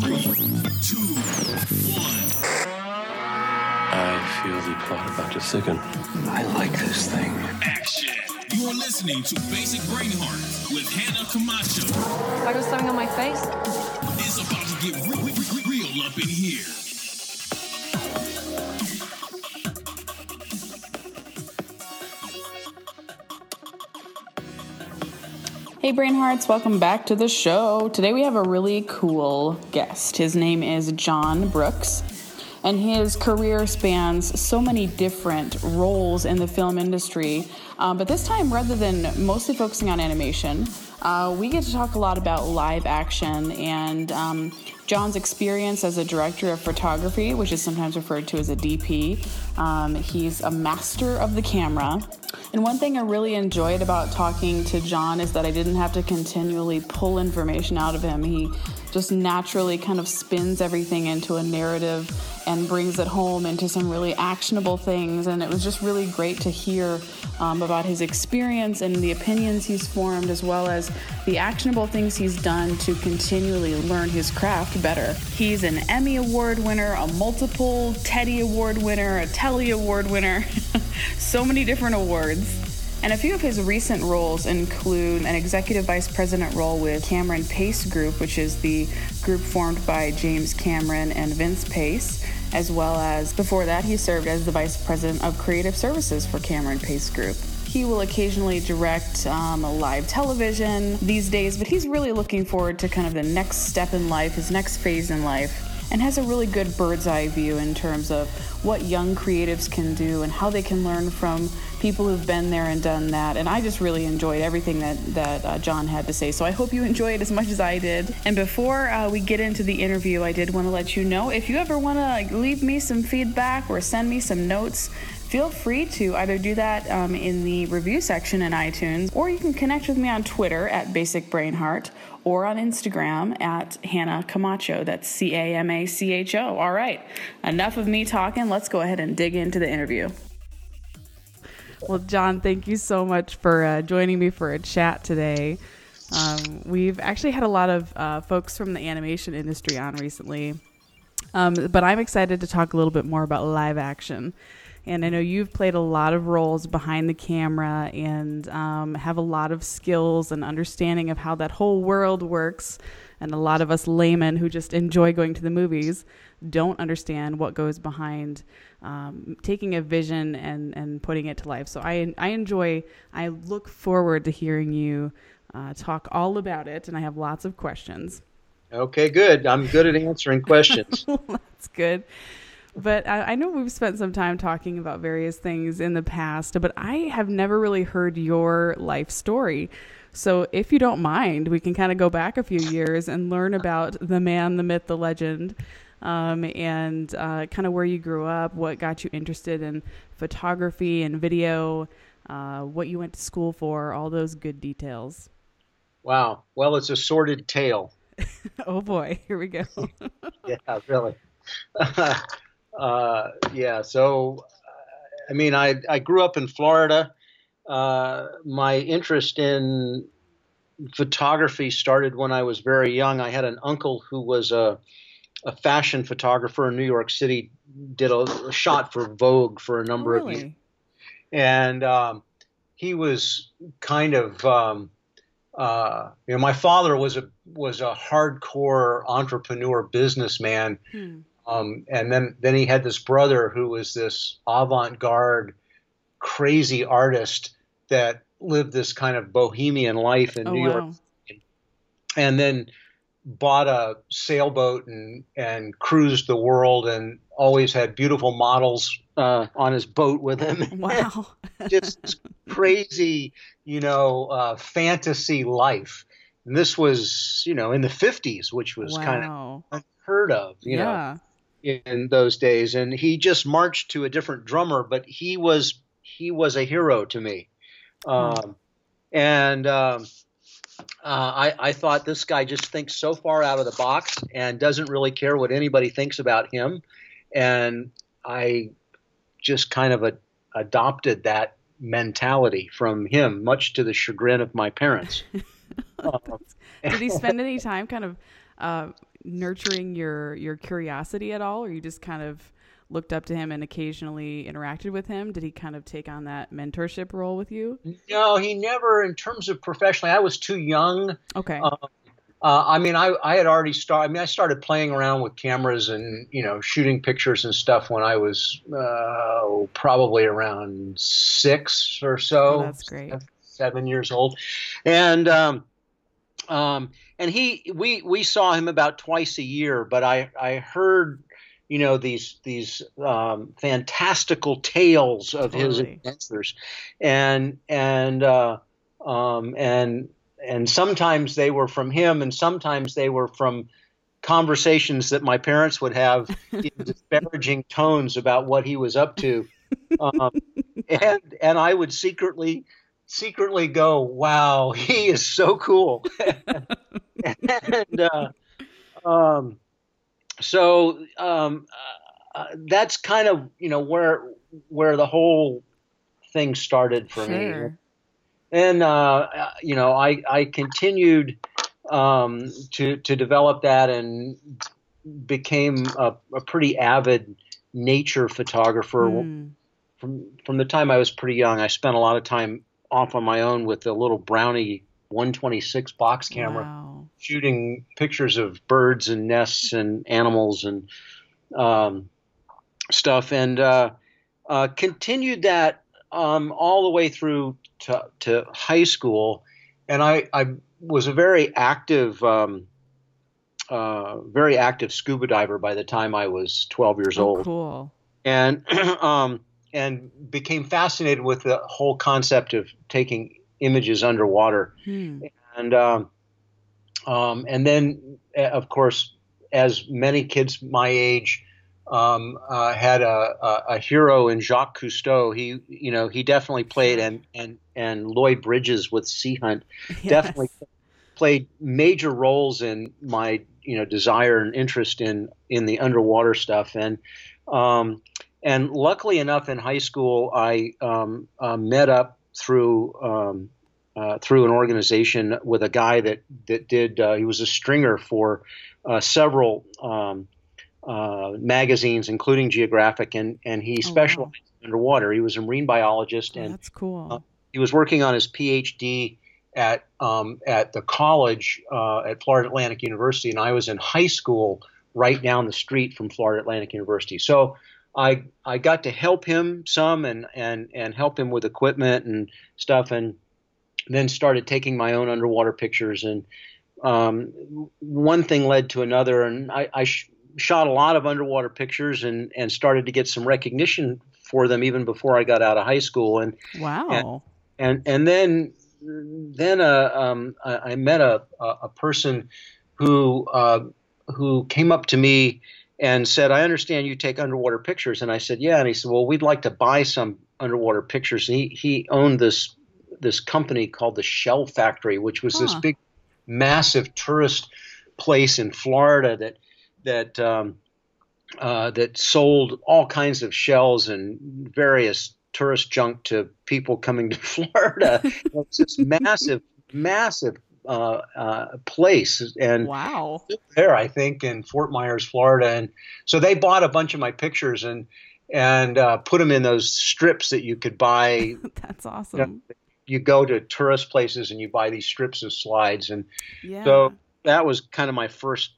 Three, two, one. I feel the plot about to thicken. I like this thing. Action. You are listening to Basic Brain Heart with Hannah Camacho. I got something on my face. It's about to get re- re- re- real up in here. Hey, Brainhearts, welcome back to the show. Today we have a really cool guest. His name is John Brooks, and his career spans so many different roles in the film industry. Uh, but this time, rather than mostly focusing on animation, uh, we get to talk a lot about live action and um, John's experience as a director of photography, which is sometimes referred to as a DP. Um, he's a master of the camera. And one thing I really enjoyed about talking to John is that I didn't have to continually pull information out of him. He just naturally kind of spins everything into a narrative and brings it home into some really actionable things. And it was just really great to hear um, about his experience and the opinions he's formed, as well as the actionable things he's done to continually learn his craft better. He's an Emmy Award winner, a multiple Teddy Award winner, a Telly Award winner, so many different awards. And a few of his recent roles include an executive vice president role with Cameron Pace Group, which is the group formed by James Cameron and Vince Pace, as well as before that, he served as the vice president of creative services for Cameron Pace Group. He will occasionally direct um, live television these days, but he's really looking forward to kind of the next step in life, his next phase in life and has a really good bird's eye view in terms of what young creatives can do and how they can learn from people who've been there and done that. And I just really enjoyed everything that, that uh, John had to say. So I hope you enjoy it as much as I did. And before uh, we get into the interview, I did want to let you know if you ever want to leave me some feedback or send me some notes, feel free to either do that um, in the review section in iTunes, or you can connect with me on Twitter at Basic Brainheart or on Instagram at Hannah Camacho. That's C A M A C H O. All right, enough of me talking. Let's go ahead and dig into the interview. Well, John, thank you so much for uh, joining me for a chat today. Um, we've actually had a lot of uh, folks from the animation industry on recently, um, but I'm excited to talk a little bit more about live action. And I know you've played a lot of roles behind the camera and um, have a lot of skills and understanding of how that whole world works. And a lot of us laymen who just enjoy going to the movies don't understand what goes behind um, taking a vision and, and putting it to life. So I, I enjoy, I look forward to hearing you uh, talk all about it. And I have lots of questions. Okay, good. I'm good at answering questions. That's good but I, I, know we've spent some time talking about various things in the past, but I have never really heard your life story. So, if you don't mind, we can kind of go back a few years and learn about the man, the myth, the legend, um, and uh, kind of where you grew up, what got you interested in photography and video, uh, what you went to school for, all those good details. Wow. Well, it's a sordid tale. oh boy, here we go. yeah, really. Uh, yeah, so I mean, I I grew up in Florida. Uh, my interest in photography started when I was very young. I had an uncle who was a a fashion photographer in New York City. Did a, a shot for Vogue for a number really? of years, and um, he was kind of. Um, uh, you know, my father was a was a hardcore entrepreneur businessman, Hmm. um, and then then he had this brother who was this avant-garde, crazy artist that lived this kind of bohemian life in Oh, New York, and then bought a sailboat and and cruised the world and always had beautiful models uh, on his boat with him. Wow. just crazy, you know, uh, fantasy life. And this was, you know, in the 50s, which was kind of unheard of, you know in those days and he just marched to a different drummer but he was he was a hero to me um, and um, uh, I, I thought this guy just thinks so far out of the box and doesn't really care what anybody thinks about him. And i just kind of a, adopted that mentality from him much to the chagrin of my parents. Um, Did he spend any time kind of uh, nurturing your your curiosity at all, or you just kind of looked up to him and occasionally interacted with him? Did he kind of take on that mentorship role with you? No, he never. In terms of professionally, I was too young. Okay. Uh, uh, I mean, I, I had already started. I mean, I started playing around with cameras and you know shooting pictures and stuff when I was uh, probably around six or so. Oh, that's great. Seven years old, and um, um, and he we we saw him about twice a year. But I I heard you know these these um, fantastical tales of his adventures, and and uh, um, and and sometimes they were from him, and sometimes they were from conversations that my parents would have in disparaging tones about what he was up to, um, and and I would secretly secretly go, "Wow, he is so cool," and uh, um, so um, uh, that's kind of you know where where the whole thing started for me and uh, you know, I I continued um, to to develop that and became a, a pretty avid nature photographer Hmm. from from the time I was pretty young. I spent a lot of time off on my own with a little Brownie 126 box camera Wow. Shooting pictures of birds and nests and animals and um, stuff, and uh, uh, continued that um, all the way through to, to high school. And I, I was a very active, um, uh, very active scuba diver by the time I was 12 years Oh, old cool. and um, and became fascinated with the whole concept of taking images underwater. Hmm. And um, and then, uh, of course, as many kids my age um, uh, had a, a, a hero in Jacques Cousteau. He, you know, he definitely played, and and and Lloyd Bridges with Sea Hunt definitely played major roles in my you know desire and interest in in the underwater stuff and um, and luckily enough in high school I um, uh, met up through um, uh, through an organization with a guy that that did uh, he was a stringer for uh, several um, uh, magazines including Geographic and and he Oh, wow. specialized in underwater he was a marine biologist Oh, and that's cool. uh, he was working on his PhD at um, at the college uh, at Florida Atlantic University, and I was in high school right down the street from Florida Atlantic University. So I I got to help him some and and and help him with equipment and stuff, and then started taking my own underwater pictures. And um, one thing led to another, and I, I sh- shot a lot of underwater pictures and and started to get some recognition for them even before I got out of high school. And wow. and and then then uh, um, I, I met a a a person who uh, who came up to me and said, "I understand you take underwater pictures," and I said, "Yeah," and he said, "Well, we'd like to buy some underwater pictures." And he he owned this this company called the Shell Factory, which was this big, massive tourist place in Florida that that um, uh, that sold all kinds of shells and various tourist junk to people coming to Florida. it's this massive, massive uh, uh, place, and wow. there I think in Fort Myers, Florida, and so they bought a bunch of my pictures and and uh, put them in those strips that you could buy. That's awesome. You go to tourist places and you buy these strips of slides, and Yeah. so that was kind of my first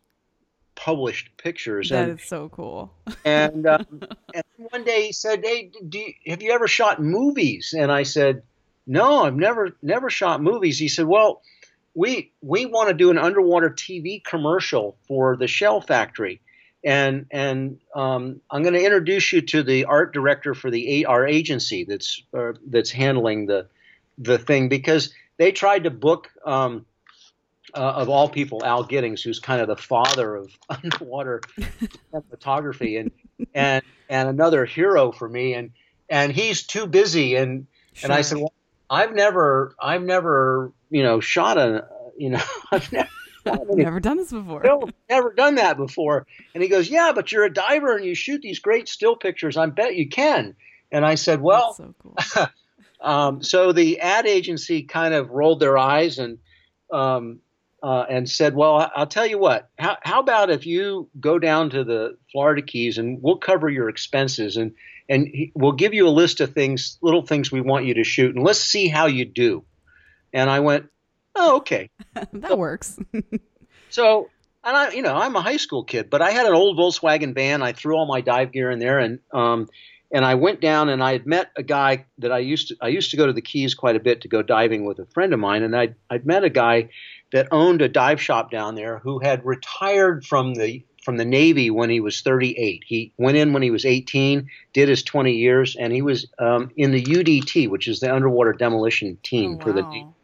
published pictures. that and is so cool. and, um, and one day he said, "Hey, do you, have you ever shot movies?" And I said, "No, I've never never shot movies." He said, "Well, we we want to do an underwater TV commercial for the Shell Factory, and and um, I'm going to introduce you to the art director for the our agency that's uh, that's handling the the thing because they tried to book." Um, uh, of all people, Al Giddings, who's kind of the father of underwater photography, and and and another hero for me, and and he's too busy, and and I said, well, I've never, I've never, you know, shot a, you know, I've never, any Never done this before. film, never done that before, and he goes, yeah, but you're a diver and you shoot these great still pictures. I bet you can, and I said, well, so cool. Um, so the ad agency kind of rolled their eyes and um, uh, and said, "Well, I'll tell you what. How, how about if you go down to the Florida Keys and we'll cover your expenses and and he, we'll give you a list of things, little things we want you to shoot, and let's see how you do." And I went, "Oh, okay." that works. So, and I, you know, I'm a high school kid, but I had an old Volkswagen van. I threw all my dive gear in there, and um, and I went down and I had met a guy that I used to I used to go to the Keys quite a bit to go diving with a friend of mine, and I I'd met a guy that owned a dive shop down there who had retired from the from the Navy when he was 38. He went in when he was 18, did his 20 years, and he was um, in the UDT, which is the underwater demolition team Oh, for the wow.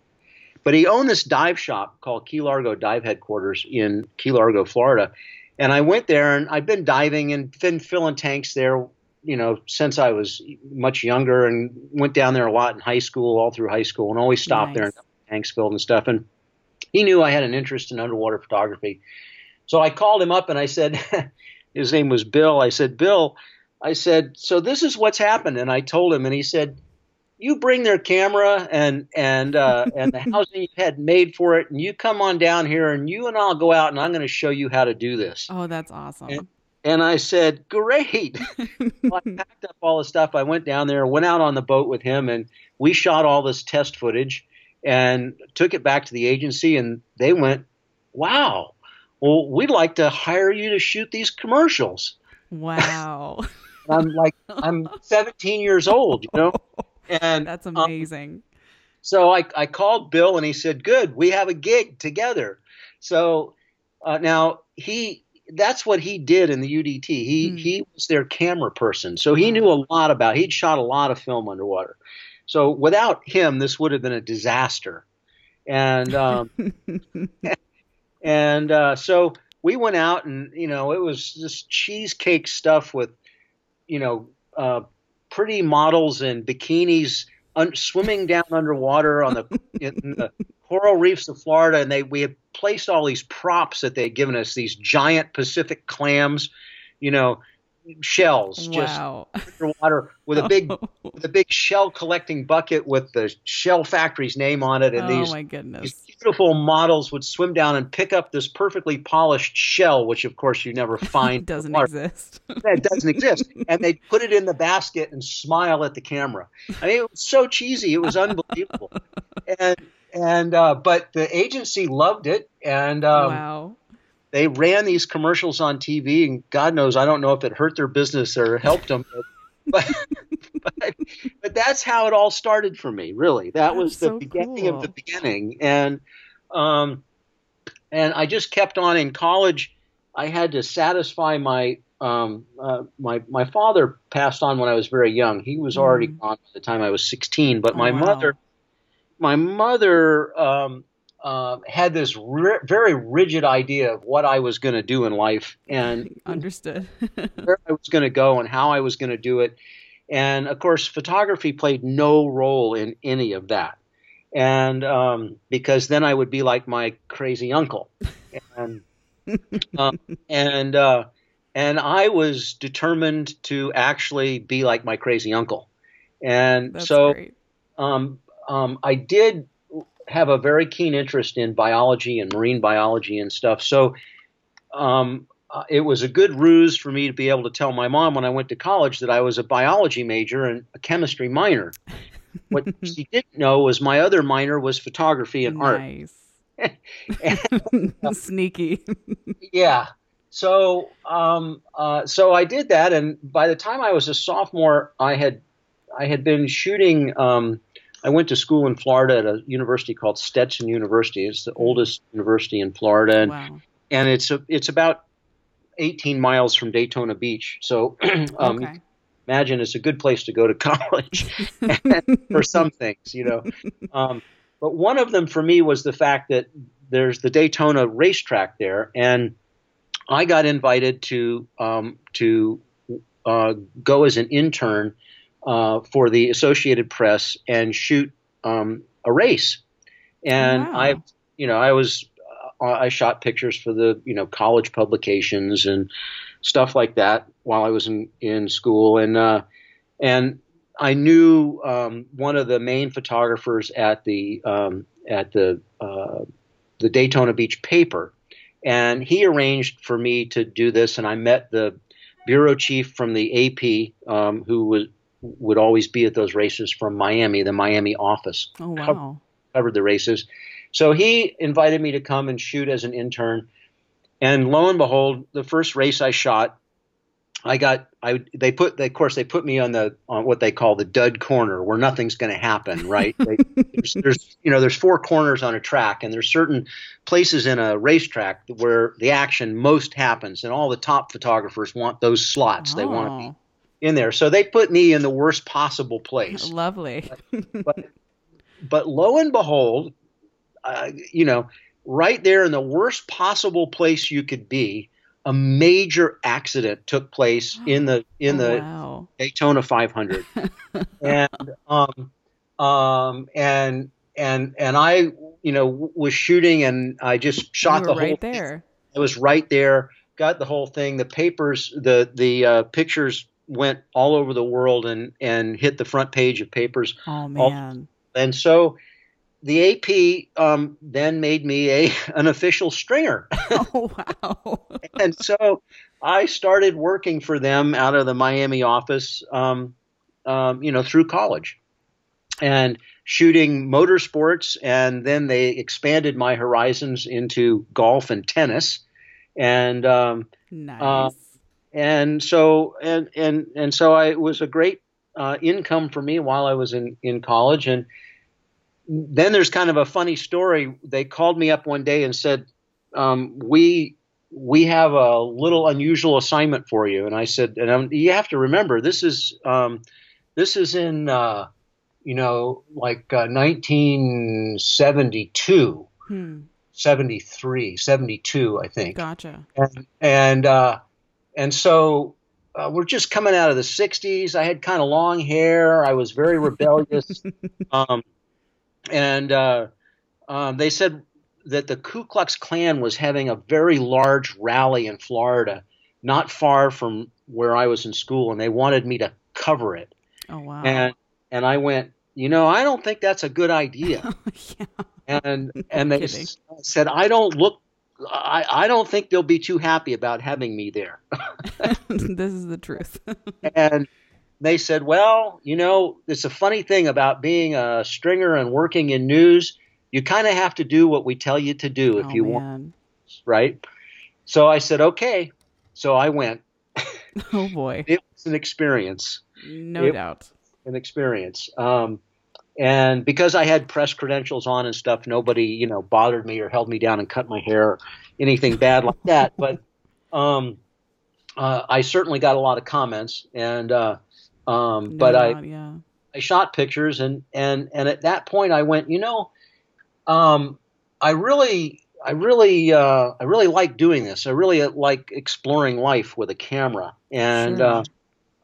But he owned this dive shop called Key Largo Dive Headquarters in Key Largo, Florida. And I went there and I'd been diving and been filling tanks there, you know, since I was much younger and went down there a lot in high school, all through high school, and always stopped there Nice. and got my tanks filled and stuff. And he knew I had an interest in underwater photography. So I called him up and I said, his name was Bill. I said, Bill, I said, so this is what's happened. And I told him, and he said, you bring their camera and and uh, and the housing you had made for it, and you come on down here, and you and I'll go out, and I'm going to show you how to do this. Oh, that's awesome. And- And I said, great. well, I packed up all the stuff. I went down there, went out on the boat with him, and we shot all this test footage and took it back to the agency. And they went, wow, well, we'd like to hire you to shoot these commercials. wow. I'm like, I'm 17 years old, you know? And that's um, amazing. so I, I called Bill and he said, "Good, we have a gig together." So uh, now he that's what he did in the UDT. He Hmm. he was their camera person, so he knew a lot about. He'd shot a lot of film underwater. So without him, this would have been a disaster. And um, and uh, so we went out and you know it was just cheesecake stuff with you know uh, pretty models and bikinis un- swimming down underwater on the in the coral reefs of Florida, and they we had placed all these props that they had given us these giant Pacific clams, you know, shells just wow. underwater with a big oh. with a big shell collecting bucket with the shell factory's name on it, and oh these my goodness. these beautiful models would swim down and pick up this perfectly polished shell, which of course you never find. in Doesn't exist. That doesn't exist. And they'd put it in the basket and smile at the camera. I mean, it was so cheesy. It was unbelievable. and and uh, but the agency loved it, and um, wow. they ran these commercials on TV. And God knows, I don't know if it hurt their business or helped them. But but, but, that's how it all started for me. Really, that was the so beginning of the beginning. And um, and I just kept on in college. I had to satisfy my um, uh, my my father passed on when I was very young. He was already Mm. gone by the time I was 16. But Oh, my wow. mother, my mother um, uh, had this ri- very rigid idea of what I was going to do in life and Understood. where I was going to go and how I was going to do it. And of course, photography played no role in any of that. And um, because then I would be like my crazy uncle, and um, and uh, and I was determined to actually be like my crazy uncle. And That's so um, um, I did have a very keen interest in biology and marine biology and stuff. So um, uh, it was a good ruse for me to be able to tell my mom when I went to college that I was a biology major and a chemistry minor. What she didn't know was my other minor was photography and art. Nice. Sneaky. Yeah. So, um, uh, so I did that, and by the time I was a sophomore, I had, I had been shooting. Um, I went to school in Florida at a university called Stetson University. It's the oldest university in Florida, and, wow. and it's a, it's about 18 miles from Daytona Beach. So, um, okay. imagine it's a good place to go to college for some things, you know. Um, but one of them for me was the fact that there's the Daytona racetrack there, and I got invited to um, to uh, go as an intern uh, for the Associated Press and shoot um, a race. And Wow. I, you know, I was uh, I shot pictures for the you know college publications and stuff like that while I was in in school, and uh, and I knew um, one of the main photographers at the um, at the uh, the Daytona Beach paper, and he arranged for me to do this. And I met the bureau chief from the AP, um, who was would always be at those races from Miami, the Miami office Oh wow. covered the races. So he invited me to come and shoot as an intern. And lo and behold, the first race I shot, I got I they put they, of course they put me on the on what they call the dud corner where nothing's going to happen, right? They, there's, there's you know there's four corners on a track and there's certain places in a racetrack where the action most happens and all the top photographers want those slots. They want to Oh, be in there. So they put me in the worst possible place Lovely. but but lo and behold, uh, you know, right there in the worst possible place you could be, a major accident took place in the in Oh, the wow. Daytona 500, and um, um, and and and I, you know, was shooting, and I just shot the whole right thing. there. I was right there, got the whole thing. The papers, the the uh, pictures went all over the world and and hit the front page of papers Oh man. and so the AP um, then made me a an official stringer, Oh wow. and so I started working for them out of the Miami office, um, um, you know, through college, and shooting motorsports, and then they expanded my horizons into golf and tennis, and um, Nice. And so and and and so I it was a great uh, income for me while I was in in college. And then there's kind of a funny story. They called me up one day and said um, we we have a little unusual assignment for you. And I said and um, you have to remember this is um, this is in uh, you know like uh, 1972 hmm. 73 72 I think. Gotcha. and and uh, and so uh, we're just coming out of the '60s. I had kind of long hair. I was very rebellious, um, and uh, um, they said that the Ku Klux Klan was having a very large rally in Florida, not far from where I was in school, and they wanted me to cover it. Oh wow. And and I went, you know, I don't think that's a good idea yeah. and and they kidding. said I don't look I, I don't think they'll be too happy about having me there. this is the truth. and they said, well, you know, it's a funny thing about being a stringer and working in news. You kind of have to do what we tell you to do if oh, you want, right? So I said, okay. So I went. Oh boy. It was an experience. No it- doubt. an experience. Um, and because I had press credentials on and stuff, nobody, you know, bothered me or held me down and cut my hair or anything bad like that. But um, uh, I certainly got a lot of comments, and uh, um, No but I, yeah. I shot pictures, and and and at that point, I went, you know, um, I really. I really, uh, I really like doing this. I really like exploring life with a camera, and Sure.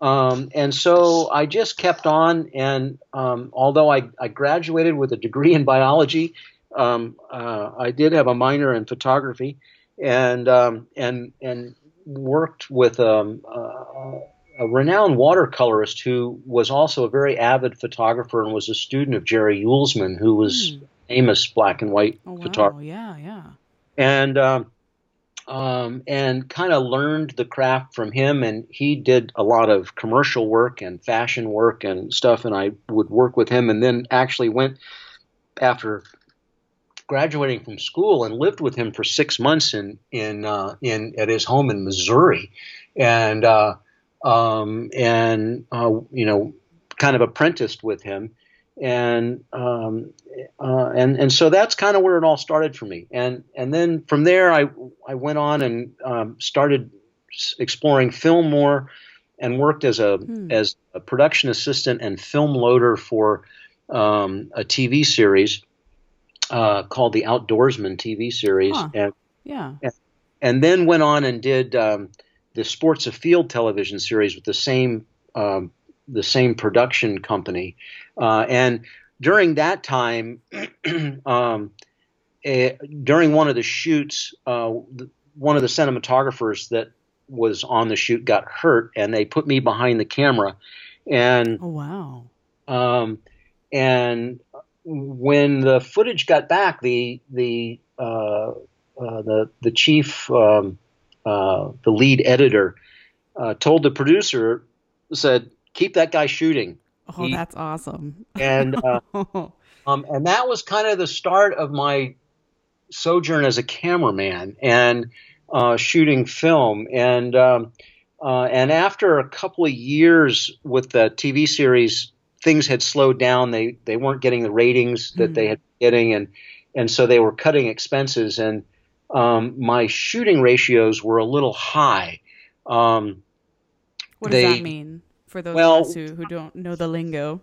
Um, and so I just kept on. And um, although I, I graduated with a degree in biology, um, uh, I did have a minor in photography, and um, and and worked with um, uh, a renowned watercolorist who was also a very avid photographer and was a student of Jerry Uelsmann, who was famous black and white photographer. Oh wow. photographer Yeah, yeah. and um, and kind of learned the craft from him. And he did a lot of commercial work and fashion work and stuff. And I would work with him, and then actually went after graduating from school and lived with him for six months in in uh, in at his home in Missouri, and uh, um, and uh, you know kind of apprenticed with him. And um, uh, and and so that's kind of where it all started for me. And and then from there, I I went on and um, started exploring film more, and worked as a Hmm. as a production assistant and film loader for um, a TV series uh, called the Outdoorsman TV series, Huh. and Yeah. and then went on and did um, the Sports Afield television series with the same um, the same production company, uh, and during that time, um, eh, during one of the shoots, uh, one of the cinematographers that was on the shoot got hurt, and they put me behind the camera, and Oh wow. um, and when the footage got back, the the uh, uh, the the chief, um, uh, the lead editor, uh, told the producer, said, "Keep that guy shooting." Oh, He- that's awesome. And uh, um, and that was kind of the start of my sojourn as a cameraman and uh, shooting film. And um, uh, and after a couple of years with the TV series, things had slowed down. They they weren't getting the ratings that they had been getting, and and so they were cutting expenses. And um, my shooting ratios were a little high. Um, what does they- that mean for those well- of us who, who don't know the lingo?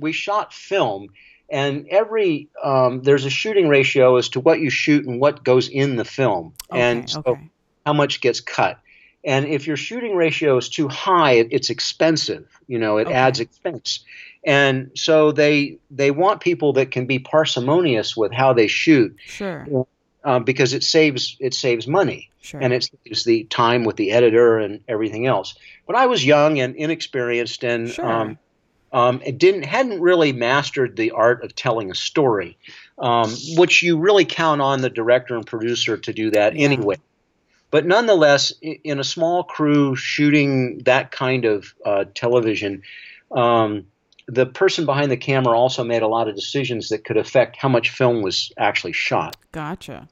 we shot film and every um, there's a shooting ratio as to what you shoot and what goes in the film Okay, and so okay. how much gets cut and if your shooting ratio is too high it, it's expensive you know it Okay. adds expense and so they they want people that can be parsimonious with how they shoot Sure, um, because it saves it saves money sure. and it saves the time with the editor and everything else but i was young and inexperienced and Sure. um, um, it didn't hadn't really mastered the art of telling a story, um, which you really count on the director and producer to do that Yeah. anyway. But nonetheless, in a small crew shooting that kind of uh, television, um, the person behind the camera also made a lot of decisions that could affect how much film was actually shot. Gotcha.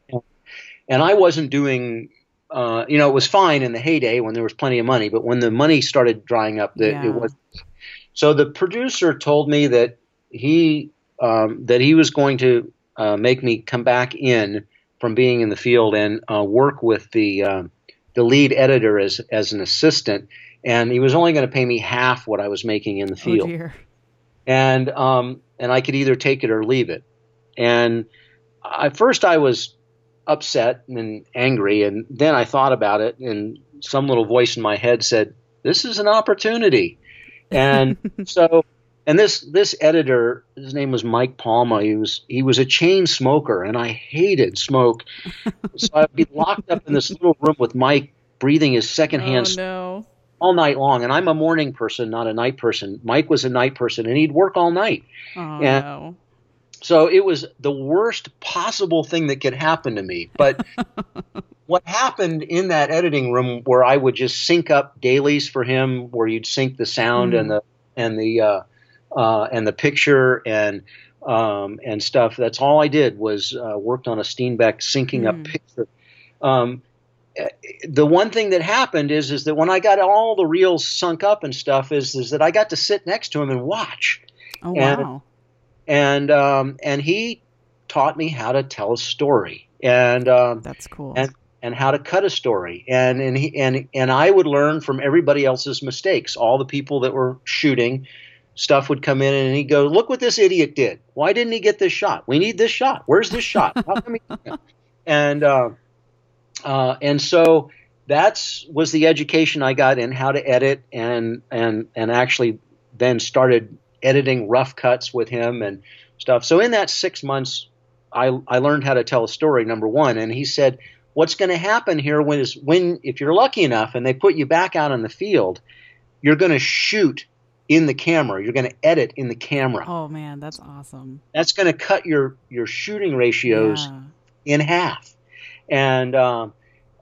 And I wasn't doing. Uh, you know, it was fine in the heyday when there was plenty of money, but when the money started drying up, that Yeah. it was so the producer told me that he um, that he was going to uh, make me come back in from being in the field and uh, work with the um the lead editor as as an assistant, and he was only going to pay me half what I was making in the Oh field, dear. and um, and I could either take it or leave it. And at first I was upset and angry, and then I thought about it, and some little voice in my head said, "This is an opportunity." And so, and this this editor, his name was Mike Palma. He was he was a chain smoker, and I hated smoke. so I'd be locked up in this little room with Mike, breathing his secondhand Oh no. all night long. And I'm a morning person, not a night person. Mike was a night person, and he'd work all night. Oh Yeah. no. So it was the worst possible thing that could happen to me. But what happened in that editing room where I would just sync up dailies for him, where you'd sync the sound and the and the uh, uh, and the picture and um, and stuff. That's all I did was uh, worked on a Steenbeck syncing up picture. Um, eh, the one thing that happened is is that when I got all the reels sunk up and stuff is is that I got to sit next to him and watch Oh And- wow. And um, and he taught me how to tell a story and um, That's cool. and and how to cut a story and and he, and and I would learn from everybody else's mistakes. All the people that were shooting stuff would come in and he'd go, "Look what this idiot did. Why didn't he get this shot? We need this shot. Where's this shot? How come he?" and uh, uh, and so that's was the education I got in how to edit and and and actually then started editing rough cuts with him and stuff. So in that six months, I I learned how to tell a story. Number one, and he said, "What's going to happen here when is when if you're lucky enough and they put you back out in the field, you're going to shoot." In the camera, you're going to edit in the camera. oh man, that's awesome. That's going to cut your your shooting ratios Yeah. in half. And um,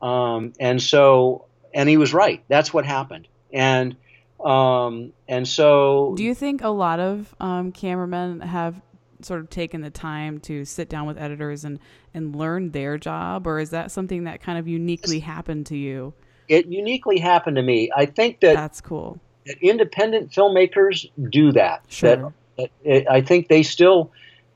um, and so and he was right. That's what happened. And um, and so Do you think a lot of um, cameramen have sort of taken the time to sit down with editors and, and learn their job, or is that something that kind of uniquely happened to you? it uniquely happened to me. I think that, That's cool. that independent filmmakers do that. Sure. That, that I think they still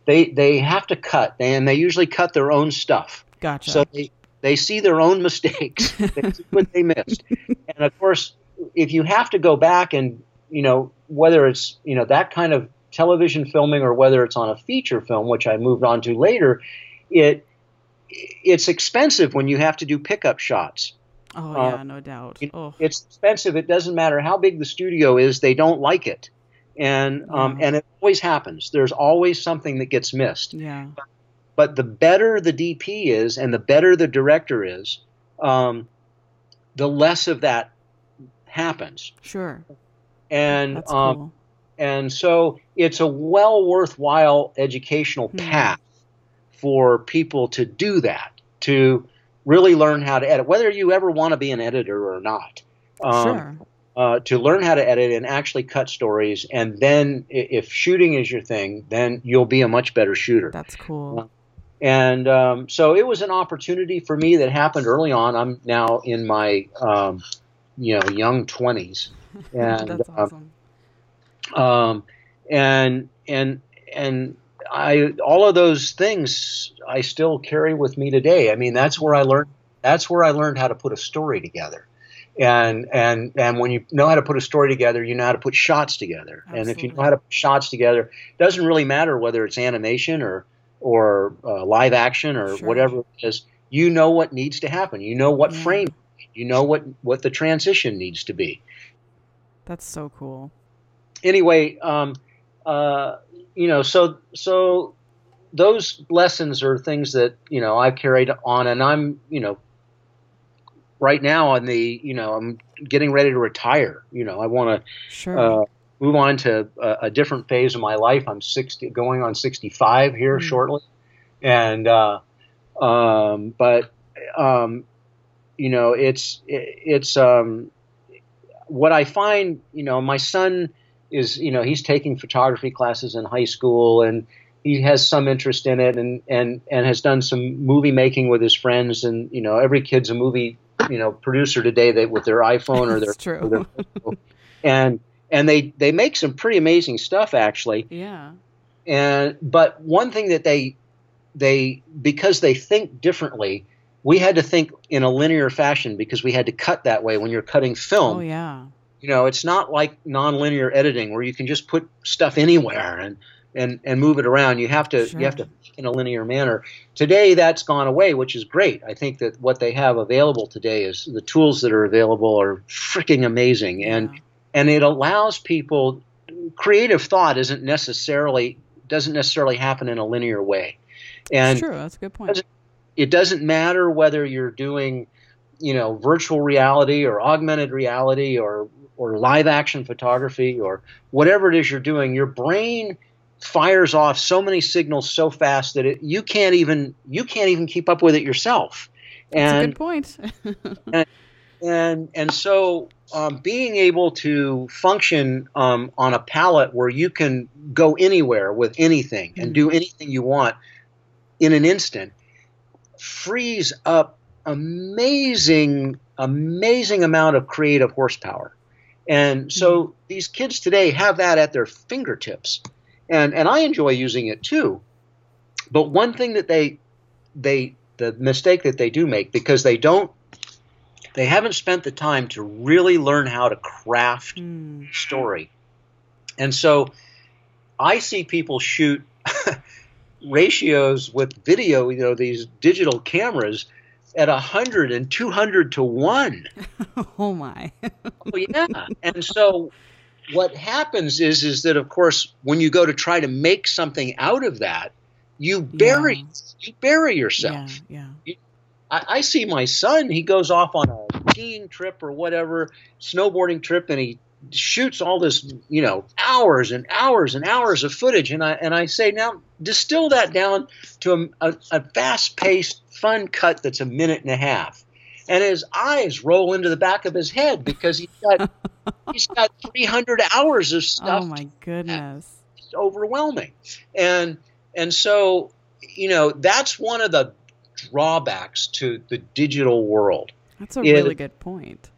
they they have to cut, and they usually cut their own stuff. Gotcha. So they, they see their own mistakes, they see what they missed. And of course, if you have to go back and, you know, whether it's, you know, that kind of television filming or whether it's on a feature film, which I moved on to later, it it's expensive when you have to do pickup shots. oh uh, yeah, no doubt. It- oh, It's expensive. It doesn't matter how big the studio is; they don't like it, and um, and it always happens. There's always something that gets missed. yeah. but the better the DP is and the better the director is, um, the less of that happens. Sure. And That's um, cool. and so it's a well worthwhile educational Hmm. path for people to do that, to really learn how to edit, whether you ever want to be an editor or not. Um, sure. uh, to learn how to edit and actually cut stories, and then if shooting is your thing, then you'll be a much better shooter. That's cool. And um, so it was an opportunity for me that happened early on. I'm now in my um, you know young twenties, and That's um, awesome. um, and and and I all of those things I still carry with me today. I mean, that's where I learned. That's where I learned how to put a story together. And and and when you know how to put a story together, you know how to put shots together. And if you know how to put shots together, it doesn't really matter whether it's animation or or uh, live action or Sure. whatever it is. You know what needs to happen. You know what Yeah. frame. You know what what the transition needs to be That's so cool. anyway, um, uh, you know, so so those lessons are things that you know I've carried on, and I'm you know right now on the you know I'm getting ready to retire. You know, I want Sure. to uh, move on to a, a different phase of my life. I'm 60, going on 65 here Mm. shortly, and uh, um, but um, you know, it's it, it's um, what I find. You know, my son is you know he's taking photography classes in high school and he has some interest in it and and and has done some movie making with his friends and you know every kid's a movie you know producer today that with their iPhone or their, true. or their and and they they make some pretty amazing stuff actually yeah. and but one thing that they they because they think differently we had to think in a linear fashion because we had to cut that way when you're cutting film Oh yeah. you know it's not like nonlinear editing where you can just put stuff anywhere and and and move it around you have to Sure. you have to in a linear manner today that's gone away which is great i think that what they have available today is the tools that are available are freaking amazing and Yeah. and it allows people creative thought isn't necessarily doesn't necessarily happen in a linear way and It's true. That's a good point. It doesn't matter whether you're doing you know virtual reality or augmented reality or or live action photography or whatever it is you're doing your brain fires off so many signals so fast that it, you can't even you can't even keep up with it yourself That's a good point. and and so um, being able to function um, on a palette where you can go anywhere with anything and do anything you want in an instant frees up amazing amazing amount of creative horsepower and so these kids today have that at their fingertips and and I enjoy using it too but one thing that they they the mistake that they do make because they don't they haven't spent the time to really learn how to craft Mm. story. And so I see people shoot ratios with video, you know, these digital cameras at 100 and 200 to 1. Oh my. Oh yeah. and so what happens is is that of course when you go to try to make something out of that, you bury Yeah. you bury yourself. yeah. Yeah. I, I see my son. He goes off on a skiing trip or whatever, snowboarding trip, and he shoots all this, you know, hours and hours and hours of footage. And I and I say, now distill that down to a, a, a fast-paced, fun cut that's a minute and a half. And his eyes roll into the back of his head because he's got he's got 300 hours of oh, stuff Oh my goodness. it's overwhelming and and so you know that's one of the drawbacks to the digital world That's a It- really good point.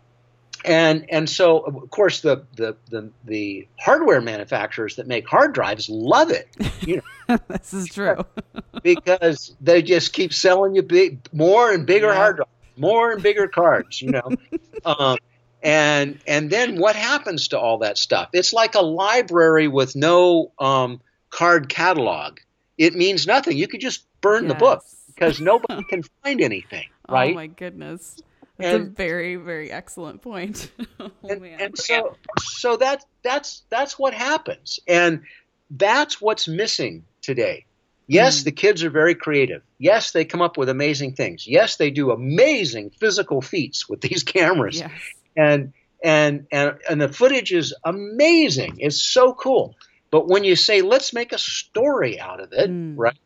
And and so of course the the the, the hardware manufacturers that make hard drives love it you know. This is true. because they just keep selling you big more and bigger Yeah. hard drives more and bigger cards you know. Um, and and then what happens to all that stuff? It's like a library with no um, card catalog. It means nothing. You could just burn the book because nobody can find anything right? Oh my goodness. That's a very, very excellent point. oh and, man. and so so that that's that's what happens and that's what's missing today yes Mm. the kids are very creative yes they come up with amazing things yes they do amazing physical feats with these cameras yes. and and and and the footage is amazing it's so cool but when you say let's make a story out of it Mm. right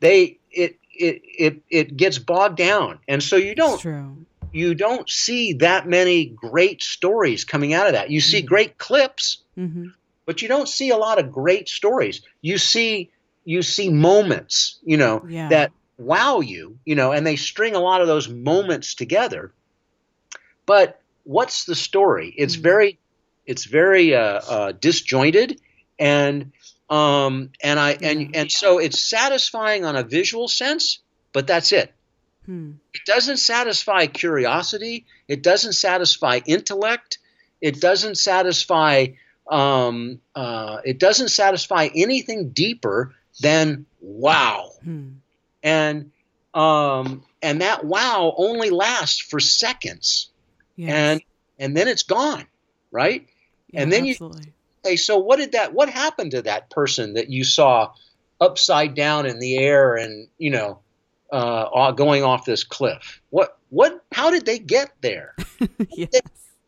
they it it it, it gets bogged down, and so you don't true. You don't see that many great stories coming out of that. You see great clips, hmm but you don't see a lot of great stories. You see you see moments, you know, Yeah. that wow you, you know, and they string a lot of those moments together. But what's the story? It's Mm. very it's very uh, uh, disjointed and um and I and and so it's satisfying on a visual sense, but that's it. Hmm. It doesn't satisfy curiosity. It doesn't satisfy intellect. It doesn't satisfy. Um, uh, it doesn't satisfy anything deeper than wow, Hmm. and um, and that wow only lasts for seconds, Yes. and and then it's gone, right? Yeah, and then you- absolutely. Okay, so what did that? What happened to that person that you saw upside down in the air and you know uh, going off this cliff? What what? How did they get there? yes.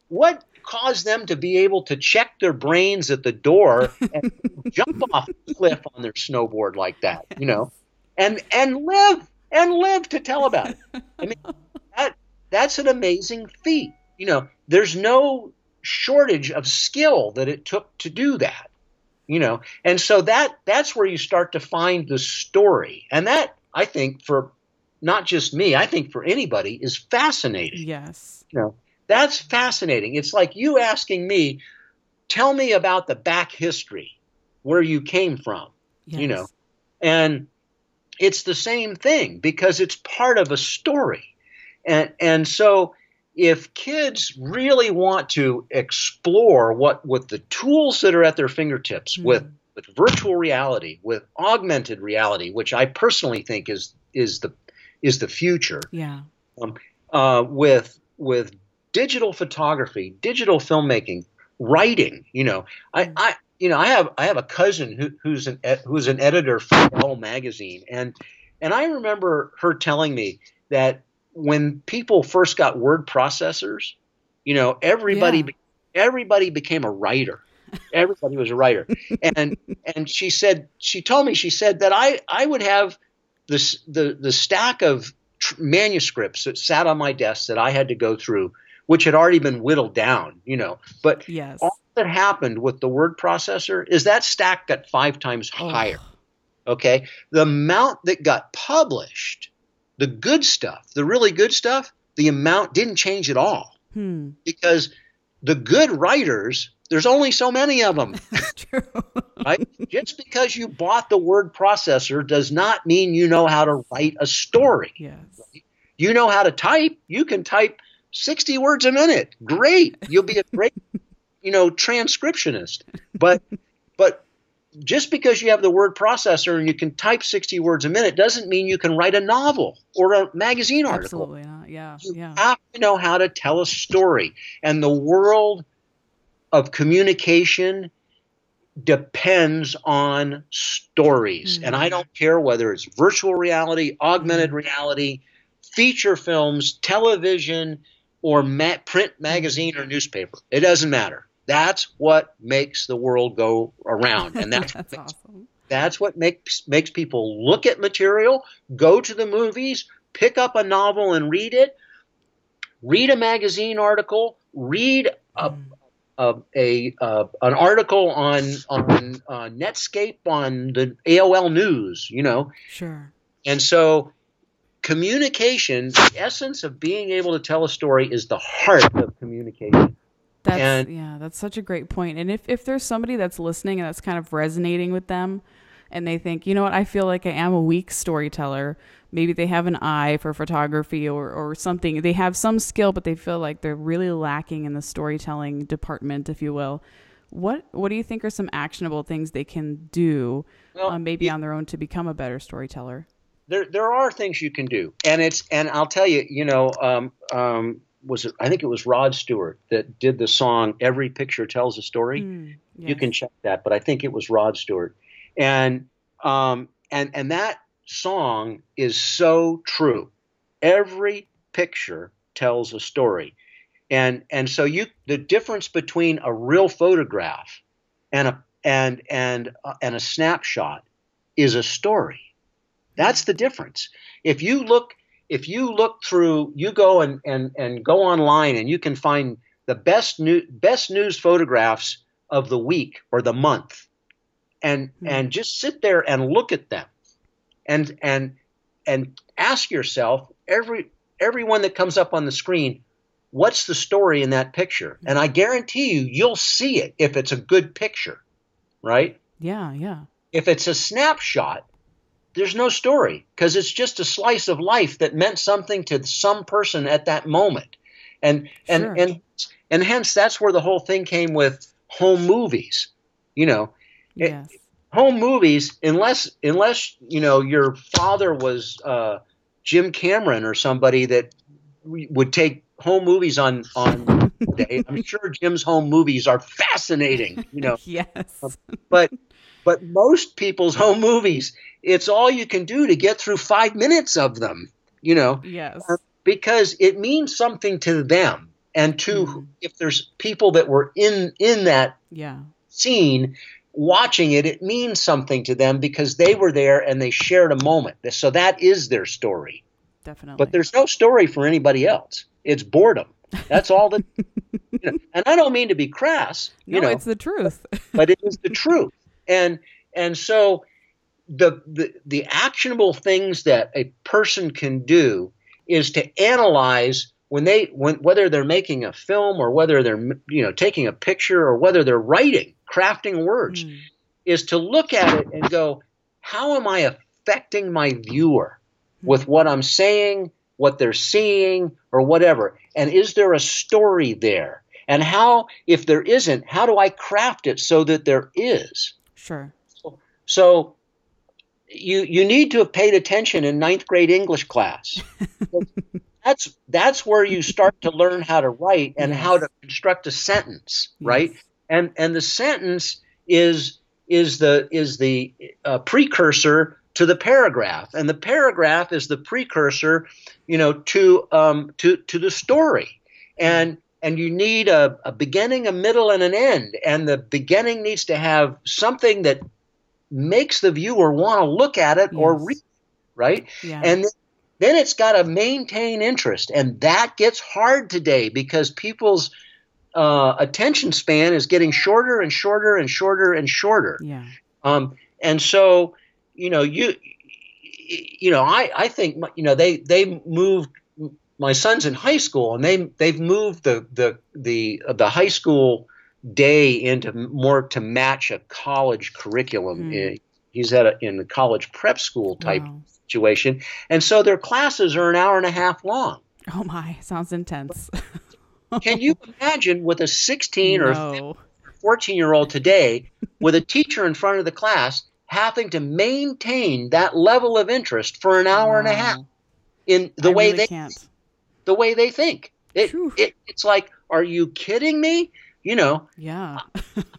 What caused them to be able to check their brains at the door and jump off the cliff on their snowboard like that? You know, and and live and live to tell about it. I mean, that that's an amazing feat. You know, there's no shortage of skill that it took to do that. You know, and so that that's where you start to find the story, and that I think for not just me, I think for anybody is fascinating. Yes. You know, that's fascinating. It's like you asking me, tell me about the back history, where you came from Yes. you know and it's the same thing because it's part of a story and and so if kids really want to explore what with the tools that are at their fingertips Mhm. with with virtual reality with augmented reality which i personally think is is the is the future Yeah. uh, with with digital photography, digital filmmaking, writing. You know, I, I you know I have I have a cousin who, who's an who's an editor for Elle magazine, and and I remember her telling me that when people first got word processors, you know, everybody Yeah. everybody became a writer. Everybody was a writer, and and she said she told me she said that I I would have this the the stack of tr- manuscripts that sat on my desk that I had to go through, which had already been whittled down, you know. But Yes. all that happened with the word processor is that stack got five times Oh. higher. Okay, the amount that got published, the good stuff, the really good stuff, the amount didn't change at all Hmm. because the good writers, there's only so many of them That's true. right? Just because you bought the word processor does not mean you know how to write a story. yes. You know how to type. You can type 60 words a minute. Great. You'll be a great, you know, transcriptionist. But but just because you have the word processor and you can type 60 words a minute doesn't mean you can write a novel or a magazine article. Absolutely not. Yeah. You Yeah. have to know how to tell a story. And the world of communication depends on stories. Mhm. And I don't care whether it's virtual reality, augmented reality, feature films, television, or ma- print magazine or newspaper. It doesn't matter. That's what makes the world go around. And that's, That's what makes awesome. that's what makes makes people look at material, go to the movies, pick up a novel and read it, read a magazine article, read a Mm. A, a uh, an article on on uh, Netscape on the AOL News, you know, Sure. and so communication, the essence of being able to tell a story, is the heart of communication. That's And- yeah, that's such a great point. And if if there's somebody that's listening and that's kind of resonating with them and they think, "You know what? I feel like I am a weak storyteller." Maybe they have an eye for photography or or something. They have some skill but they feel like they're really lacking in the storytelling department, if you will. What what do you think are some actionable things they can do Well, uh, maybe on their own to become a better storyteller? there there are things you can do, and it's and I'll tell you, you know, um, um, was it, I think it was Rod Stewart that did the song "Every Picture Tells a Story." Mm, You can check that, but I think it was Rod Stewart, and um, and and that song is so true. Every picture tells a story, and and so you the difference between a real photograph and a and and uh, and a snapshot is a story. That's the difference. If you look if you look through you go and and and go online and you can find the best new best news photographs of the week or the month and Hmm. and just sit there and look at them and and and ask yourself every everyone that comes up on the screen what's the story in that picture and i guarantee you you'll see it if it's a good picture right Yeah, yeah. if it's a snapshot there's no story because it's just a slice of life that meant something to some person at that moment and and Sure. and and hence that's where the whole thing came with home movies you know It- Yes. home movies unless unless you know your father was uh, Jim Cameron or somebody that would take home movies on on day. I'm sure Jim's home movies are fascinating, you know, yes. but but most people's home movies, it's all you can do to get through five minutes of them, you know, Yes. because it means something to them and to Mhm. if there's people that were in in that Yeah. scene watching it it means something to them because they were there and they shared a moment. So that is their story. Definitely. but there's no story for anybody else. It's boredom. That's all that you know. And i don't mean to be crass no, you know it's the truth. but it is the truth. And and so the, the the actionable things that a person can do is to analyze when they when whether they're making a film or whether they're you know taking a picture or whether they're writing crafting words Mm. is to look at it and go how am i affecting my viewer with what i'm saying what they're seeing or whatever and is there a story there and how if there isn't how do i craft it so that there is Sure. so you you need to have paid attention in ninth grade English class. that's that's where you start to learn how to write and how to construct a sentence, right? Yes. And and the sentence is is the is the uh, precursor to the paragraph, and the paragraph is the precursor, you know, to um to to the story, and and you need a, a beginning, a middle, and an end, and the beginning needs to have something that makes the viewer want to look at it or read, it, right? Yeah. And then- then it's got to maintain interest, and that gets hard today because people's uh, attention span is getting shorter and shorter and shorter and shorter. yeah. Um, and so, you know, you, you know, I, I think, you know, they, they moved my son's in high school and they, they've moved the, the, the, the high school day into more to match a college curriculum. Eh, He's at a, in the college prep school type Wow. situation. And so their classes are an hour and a half long. Oh my, sounds intense. Can you imagine with a 16 or 14 year old today with a teacher in front of the class having to maintain that level of interest for an hour and a half in the I way really they can't. the way they think it, it it's like are you kidding me you know Yeah.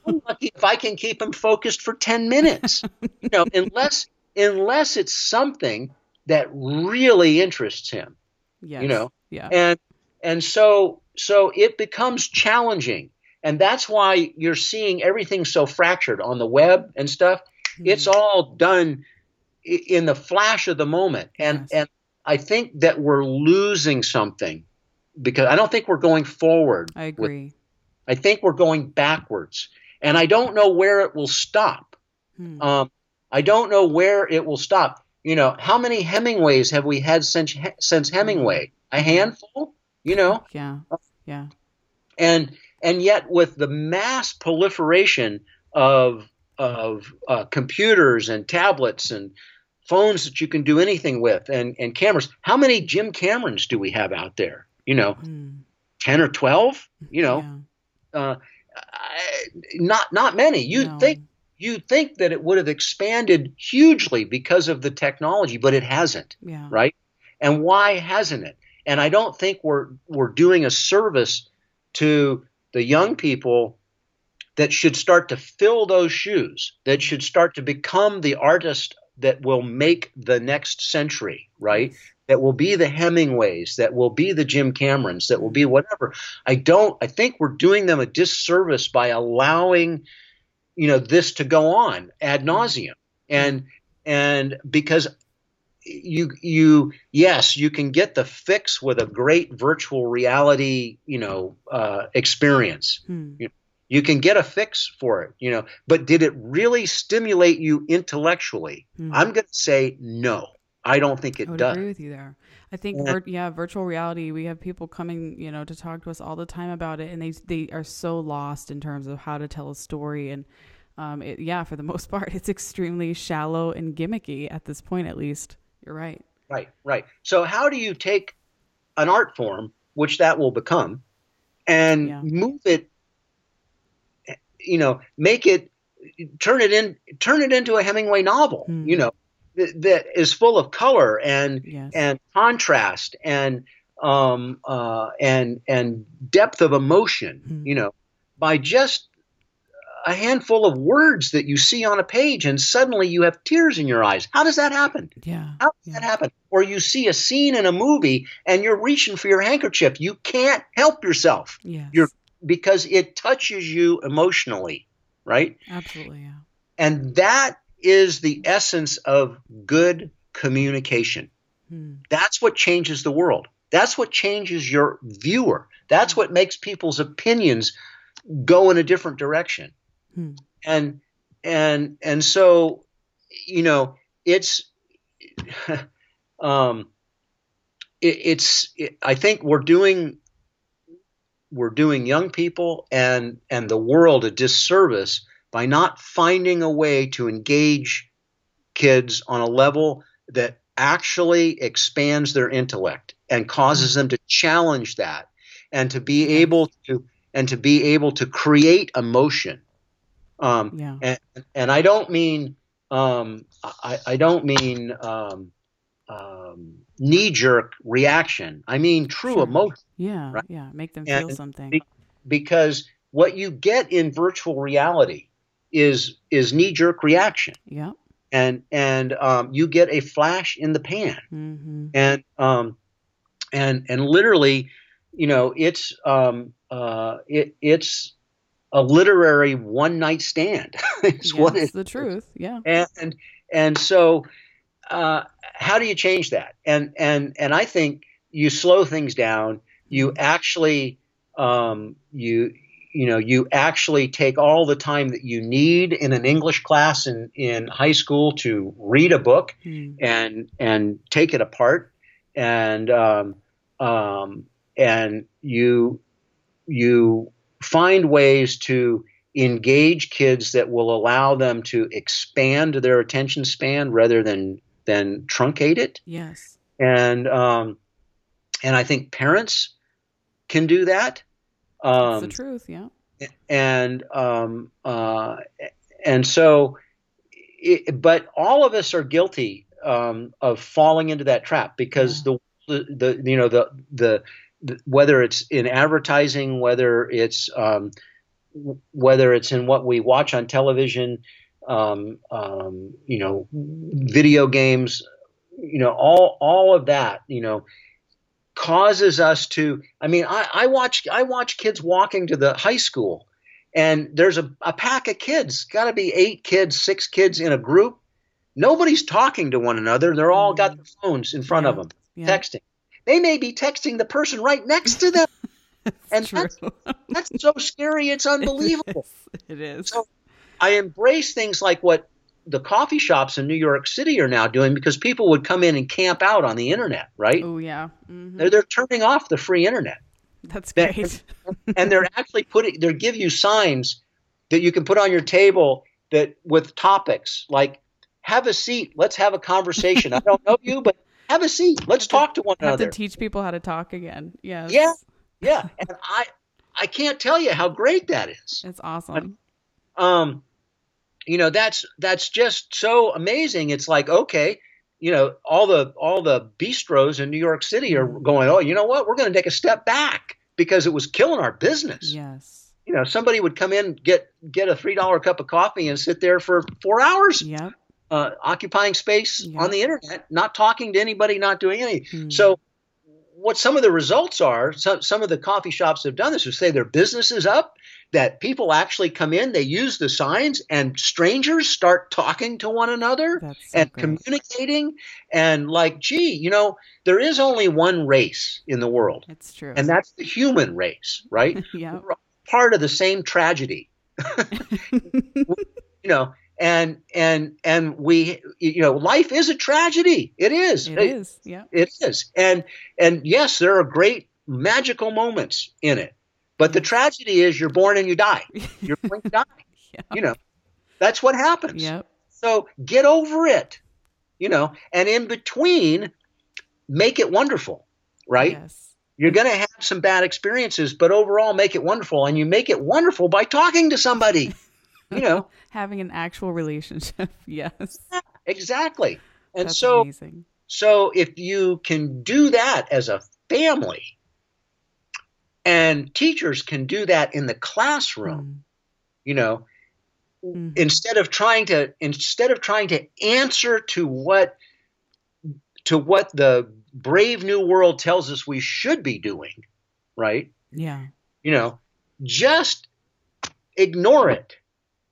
I'm lucky if I can keep them focused for 10 minutes you know unless unless it's something that really interests him yes. you know Yeah. and and so so it becomes challenging. And that's why you're seeing everything so fractured on the web and stuff. It's Mm-hmm. all done in the flash of the moment. And Yes. and i think that we're losing something because i don't think we're going forward I with- agree. i think we're going backwards. And i don't know where it will stop. Hmm. um, i don't know where it will stop. You know how many hemingways have we had since since hemingway? A handful you know yeah. Yeah. and and yet with the mass proliferation of of uh, computers and tablets and phones that you can do anything with and and cameras how many jim camerons do we have out there you know Hmm. 10 or 12 you know Yeah. uh, not not many you No. think you'd think that it would have expanded hugely because of the technology but it hasn't Yeah. right? And why hasn't it? And I don't think we're we're doing a service to the young people that should start to fill those shoes, that should start to become the artist that will make the next century, right? That will be the Hemingways, that will be the Jim Camerons, that will be whatever. I don't I think we're doing them a disservice by allowing you know this to go on ad nauseum. And and because you you yes you can get the fix with a great virtual reality you know uh, experience Hmm. you, you can get a fix for it you know but did it really stimulate you intellectually Hmm. i'm going to say no i don't think it I does agree with you there. I think, Yeah. vir- yeah, virtual reality. We have people coming, you know, to talk to us all the time about it, and they they are so lost in terms of how to tell a story. And um, it, yeah, for the most part, it's extremely shallow and gimmicky at this point. At least, you're right. Right, right. So how do you take an art form, which that will become, and Yeah. move it? You know, make it, turn it in, turn it into a Hemingway novel. Hmm. You know, that, that is full of color and Yes. and contrast and um uh and and depth of emotion. Hmm. You know, by just a handful of words that you see on a page, and suddenly you have tears in your eyes. How does that happen? Yeah. How does Yeah. that happen? Or you see a scene in a movie and you're reaching for your handkerchief. You can't help yourself Yes. You're- because it touches you emotionally, right? absolutely. Yeah. And that is the essence of good communication. Hmm. That's what changes the world. That's what changes your viewer. That's what makes people's opinions go in a different direction. Hmm. And and and so you know, it's um it, it's it, I think we're doing we're doing young people and and the world a disservice by not finding a way to engage kids on a level that actually expands their intellect and causes them to challenge that and to be able to and to be able to create emotion um, Yeah. and, and I don't mean um, I, I don't mean um, um, knee jerk reaction. I mean true Sure. emotion Yeah. Right. Yeah. Make them And feel something. be- because what you get in virtual reality is is knee jerk reaction yeah. and and um, you get a flash in the pan Mm-hmm. and um, and and literally you know it's um, uh, it, it's a literary one night stand. it's what it the truth. Yeah. and and so uh, how do you change that and and and i think you slow things down you actually um, you you know you actually take all the time that you need in an english class in in high school to read a book Hmm. and and take it apart and um, um, and you you find ways to engage kids that will allow them to expand their attention span rather than than truncate it Yes. and um, and I think parents can do that That's um, the truth. Yeah. and um, uh, and so, it, but all of us are guilty um, of falling into that trap because the, the the you know the the whether it's in advertising, whether it's um, whether it's in what we watch on television, um, um, you know, video games, you know, all all of that, you know, causes us to i mean i, I watch i watch kids walking to the high school and there's a, a pack of kids got to be eight kids six kids in a group. Nobody's talking to one another. They're all got their phones in front of them Yeah. texting they may be texting the person right next to them and True. that's, that's so scary it's unbelievable it is. So- I embrace things like what the coffee shops in New York City are now doing because people would come in and camp out on the internet, right? oh yeah. mm-hmm. They're, they're turning off the free internet. That's great. and they're actually putting they give you signs that you can put on your table that with topics like have a seat let's have a conversation i don't know you but have a seat let's talk to one Have another Have to teach people how to talk again. Yes. Yeah. yeah and i i can't tell you how great that is It's awesome. um you know that's that's just so amazing it's like okay you know all the all the bistros in new york city are going oh you know what we're going to take a step back because it was killing our business Yes. you know somebody would come in get get a three dollar cup of coffee and sit there for four hours Yep. Uh, occupying space Yeah. on the internet not talking to anybody not doing anything Hmm. so what some of the results are, some, some of the coffee shops have done this to say their business is up, that people actually come in, they use the signs, and strangers start talking to one another so and great. communicating. And like, gee, you know, there is only one race in the world, It's true. and that's the human race, right? yeah. Part of the same tragedy. you know, and and and we, you know, life is a tragedy. It is. It is. Yeah. It is. And and yes, there are great magical moments in it. But the tragedy is you're born and you die. You're going to die. Yeah. You know, that's what happens. Yep. So get over it. You know, and in between, make it wonderful, right? Yes. You're going to have some bad experiences, but overall, make it wonderful. And you make it wonderful by talking to somebody. you know, Having an actual relationship. yes. exactly. And That's so, amazing. so if you can do that as a family, and teachers can do that in the classroom, you know, Mhm. instead of trying to instead of trying to answer to what to what the brave new world tells us we should be doing, right? Yeah. You know, just ignore it.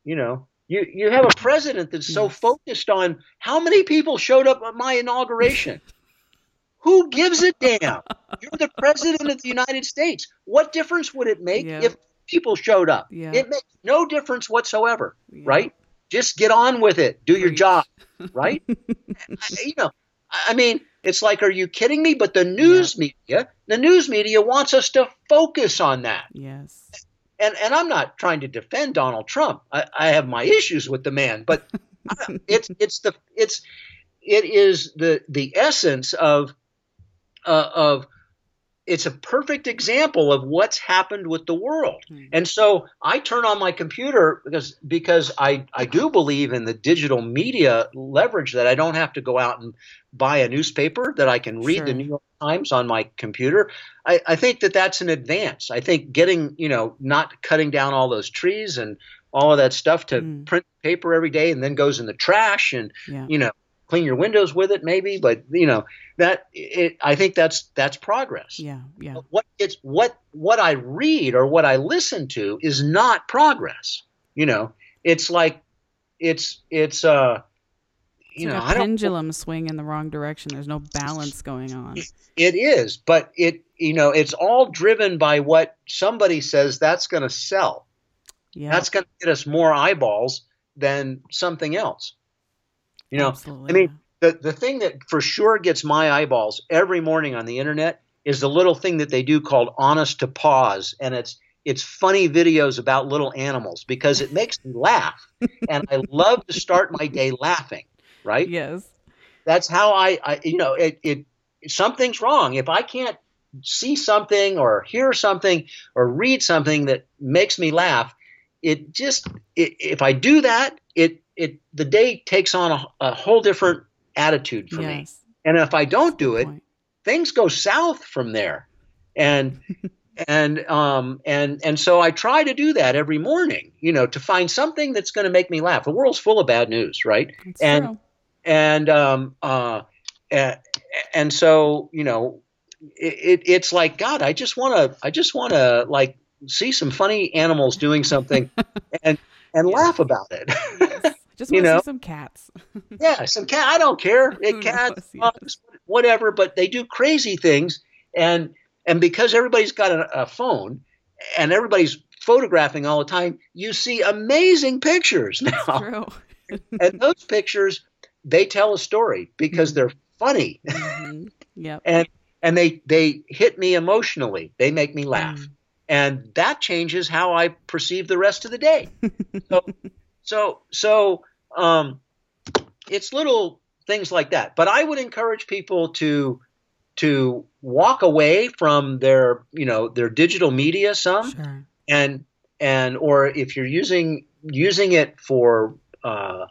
You know, you you have a president that's so focused on how many people showed up at my inauguration. Who gives a damn? You're the president of the United States. What difference would it make Yeah. if people showed up? Yeah. It makes no difference whatsoever, Yeah. right? Just get on with it. Do your job, right? You know, I mean, it's like, are you kidding me? But the news media, the news media wants us to focus on that. Yes. And and I'm not trying to defend Donald Trump. I, I have my issues with the man, but it's it's the it's it is the the essence of uh, of it's a perfect example of what's happened with the world. Hmm. And so I turn on my computer because because I I do believe in the digital media leverage that I don't have to go out and buy a newspaper that I can read Sure. the New York Times on my computer. I, I think that that's an advance. I think getting you know not cutting down all those trees and all of that stuff to Hmm. print paper every day and then goes in the trash and Yeah. you know clean your windows with it maybe but you know that it, i think that's that's progress Yeah. Yeah. What it's what what i read or what i listen to is not progress you know it's like it's it's uh It's you like know a don't pendulum swing in the wrong direction. There's no balance going on. it is but it you know it's all driven by what somebody says that's going to sell Yeah. that's going to get us more eyeballs than something else you know Absolutely. I mean, the the thing that for sure gets my eyeballs every morning on the internet is the little thing that they do called honest to pause and it's it's funny videos about little animals because it makes me laugh and i love to start my day laughing right yes. that's how i, I you know it, it something's wrong if i can't see something or hear something or read something that makes me laugh it just it, if i do that it it the day takes on a, a whole different attitude for me. And if i don't do it Point. things go south from there. And and um and and so i try to do that every morning you know to find something that's going to make me laugh. The world's full of bad news right? It's and true. and um uh and, and so you know it, it it's like god i just want to i just want to like see some funny animals doing something and and laugh about it Just you want to know? see some cats. yeah some cat i don't care it cats knows? Yes. whatever but they do crazy things and and because everybody's got a, a phone and everybody's photographing all the time you see amazing pictures now True. and those pictures they tell a story because they're funny hmm Yep. and and they they hit me emotionally they make me laugh Mm. and that changes how i perceive the rest of the day so so so um it's little things like that. But i would encourage people to to walk away from their you know their digital media some Sure. and and or if you're using using it for uh,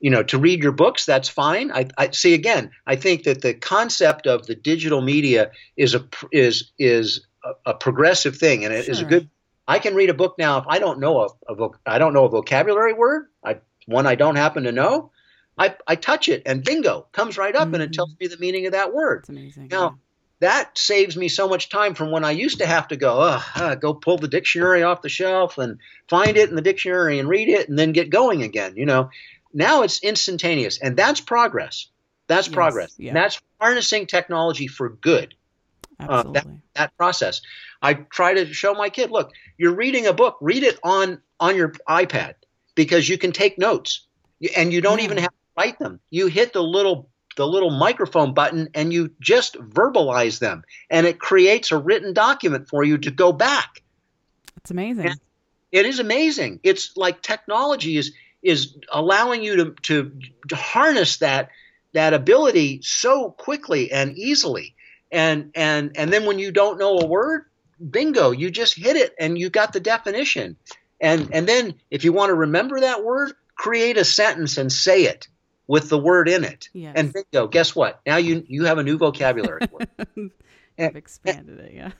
you know to read your books that's fine. I, I see again i think that the concept of the digital media is a is is a, a progressive thing and it is a good i can read a book now if i don't know a, a voc- i don't know a vocabulary word. I, one i don't happen to know I, I touch it and bingo comes right up and it Mhm. tells me the meaning of that word It's amazing. Now, that saves me so much time from when I used to have to go, uh, go pull the dictionary off the shelf and find it in the dictionary and read it and then get going again. You know, now it's instantaneous, and that's progress. That's Yes, progress. yeah. And that's harnessing technology for good. Uh, Absolutely. that, that process. I try to show my kid, look, you're reading a book, read it on on your iPad because you can take notes, and you don't even have to write them. You hit the little the little microphone button and you just verbalize them, and it creates a written document for you to go back. it's amazing. Yeah. It is amazing. It's like technology is is allowing you to to, to harness that that ability so quickly and easily. And and and then when you don't know a word, bingo, you just hit it and you got the definition. And and then if you want to remember that word, create a sentence and say it with the word in it. Yes. And bingo, guess what? Now you you have a new vocabulary word. I've expanded it. Yeah.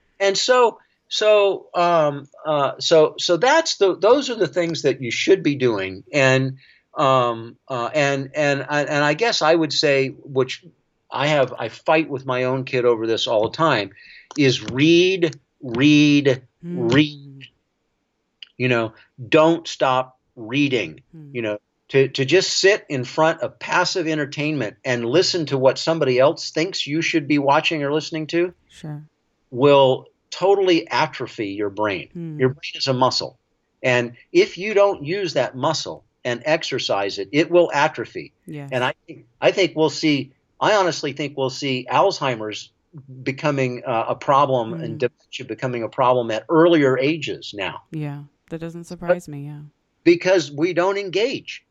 and so so um, uh, so so that's the those are the things that you should be doing and um, uh, and and I- and I guess I would say which I have I fight with my own kid over this all the time is read read read you know don't stop reading Hmm. you know to, to just sit in front of passive entertainment and listen to what somebody else thinks you should be watching or listening to Sure. will totally atrophy your brain. Hmm. Your brain is a muscle. And if you don't use that muscle and exercise it, it will atrophy. Yes. And I think I think we'll see I honestly think we'll see Alzheimer's becoming uh, a problem Hmm. and dementia becoming a problem at earlier ages now yeah. That doesn't surprise me. Yeah. because we don't engage.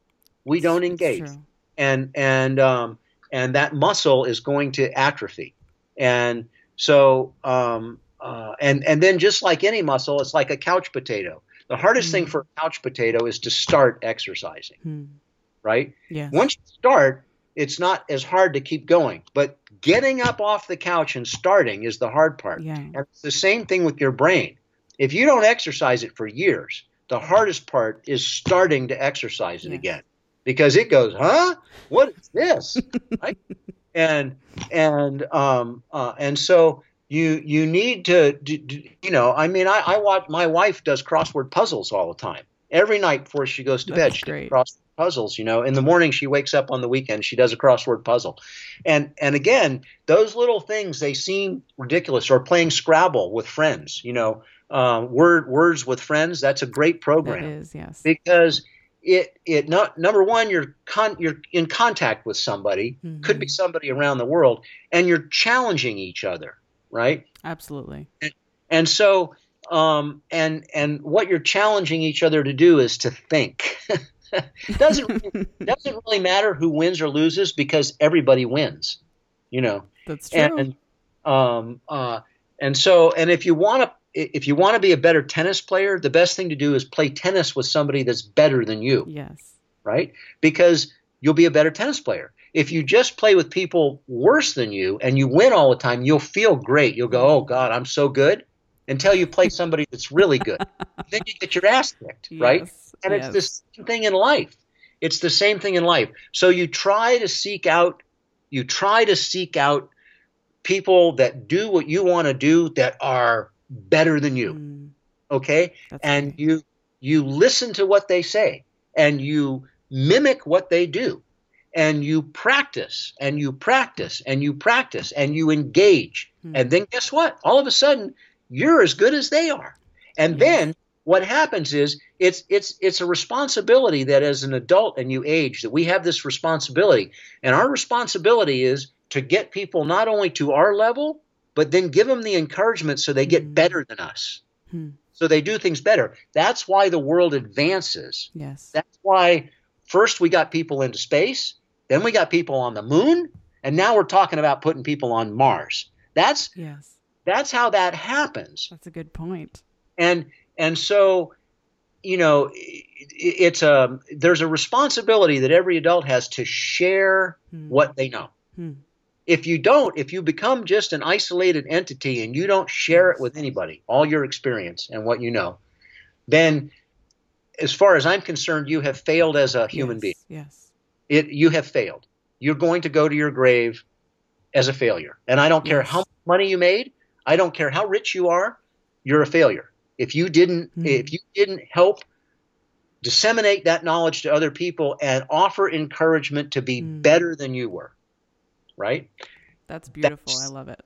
We don't engage. and and um, and that muscle is going to atrophy, and so um, uh, and and then just like any muscle, it's like a couch potato. The hardest thing for a couch potato is to start exercising, Hmm. right? Yes. Once you start, it's not as hard to keep going, but getting up off the couch and starting is the hard part. Yeah. And it's the same thing with your brain. If you don't exercise it for years, the hardest part is starting to exercise it again because it goes, huh? What is this? right? And and um uh, and so you you need to do, do- you know I mean I, I watch my wife does crossword puzzles all the time every night before she goes to That's bed she great. does crossword puzzles you know in the morning she wakes up on the weekend she does a crossword puzzle and and again those little things they seem ridiculous or playing Scrabble with friends you know um, word words with friends that's a great program It is, Yes. because it it not number one you're con, you're in contact with somebody Mhm. could be somebody around the world and you're challenging each other right Absolutely. and so um and and what you're challenging each other to do is to think doesn't doesn't really matter who wins or loses because everybody wins you know That's true. and um uh and so and if you want to if you want to be a better tennis player the best thing to do is play tennis with somebody that's better than you yes. right? Because you'll be a better tennis player. If you just play with people worse than you and you win all the time, you'll feel great. You'll go, "Oh God, I'm so good," until you play somebody that's really good. then you get your ass kicked, right? And yes. it's the same thing in life. It's the same thing in life. So you try to seek out, you try to seek out people that do what you want to do that are better than you. Mm, okay? That's and you you listen to what they say and you mimic what they do and you practice and you practice and you practice and you engage. Hmm. and then guess what? All of a sudden you're as good as they are. And Yes. then what happens is it's it's it's a responsibility that as an adult and you age that we have this responsibility. And our responsibility is to get people not only to our level but then give them the encouragement so they get Hmm. better than us Hmm. so they do things better. That's why the world advances. Yes. That's why first we got people into space, then we got people on the moon, and now we're talking about putting people on Mars. That's yes. that's how that happens. That's a good point. And and so you know it's a there's a responsibility that every adult has to share Hmm. what they know. Hmm. If you don't, if you become just an isolated entity and you don't share it with anybody, all your experience and what you know, then as far as I'm concerned, you have failed as a human yes. being. Yes. It you have failed. You're going to go to your grave as a failure. And I don't care Yes. how much money you made. I don't care how rich you are. You're a failure if you didn't Mhm. if you didn't help disseminate that knowledge to other people and offer encouragement to be Mm. better than you were. Right? That's beautiful. That's- I love it.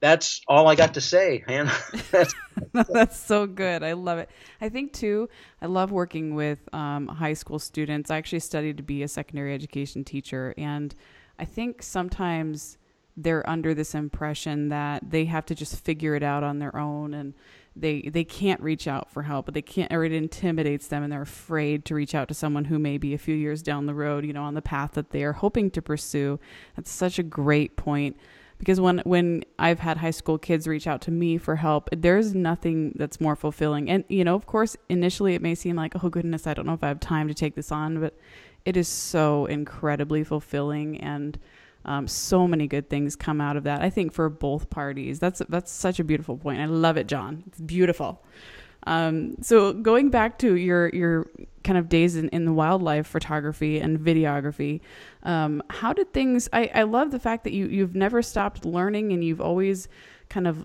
That's all I got to say, Hannah. That's, That's so good. I love it. I think too. I love working with um, high school students. I actually studied to be a secondary education teacher, and I think sometimes they're under this impression that they have to just figure it out on their own, and they they can't reach out for help, but they can't, or it intimidates them, and they're afraid to reach out to someone who may be a few years down the road, you know, on the path that they are hoping to pursue. That's such a great point because when when I've had high school kids reach out to me for help, there's nothing that's more fulfilling. And you know, of course, initially it may seem like, oh goodness, I don't know if I have time to take this on, but it is so incredibly fulfilling and um, so many good things come out of that. I think for both parties, that's that's such a beautiful point. I love it, John. It's beautiful. Um, so going back to your your kind of days in, in the wildlife photography and videography, um, how did things? I, I love the fact that you you've never stopped learning and you've always kind of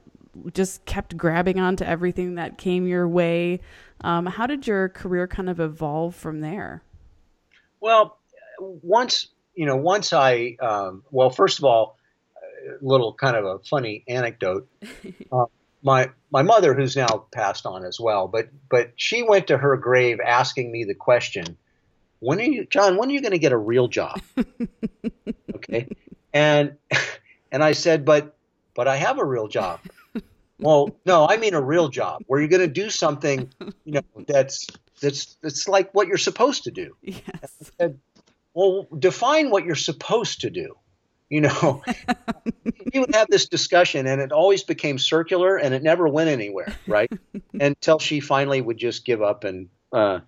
just kept grabbing onto everything that came your way. Um, how did your career kind of evolve from there? well, once you know, once I um, well, first of all, a little kind of a funny anecdote. Uh, my my mother, who's now passed on as well, but but she went to her grave asking me the question, "When are you, John? When are you going to get a real job?" okay, and and I said, "But but I have a real job." well, no, I mean a real job where you're going to do something, you know, that's that's that's like what you're supposed to do. Yes. Well, define what you're supposed to do. You know, we would have this discussion, and it always became circular, and it never went anywhere, right? Until she finally would just give up and uh,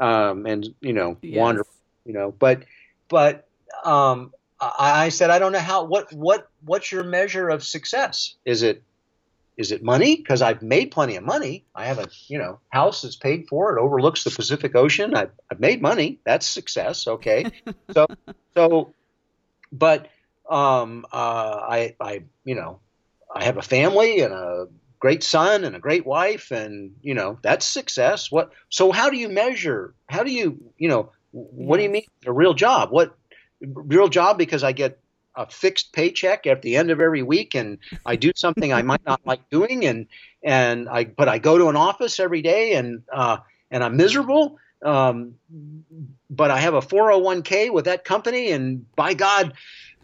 um, and you know wander, you know. But but um, I, I said I don't know how what what what's your measure of success? Is it is it money? Because I've made plenty of money. I have a you know house that's paid for. It overlooks the Pacific Ocean. I've, I've made money. That's success. Okay. so so, but um, uh, I I you know I have a family and a great son and a great wife and you know that's success. What? So how do you measure? How do you you know what do you mean a real job? What real job? Because I get a fixed paycheck at the end of every week and I do something I might not like doing and and I but I go to an office every day and uh, and I'm miserable. Um, but I have a 401k with that company and by God,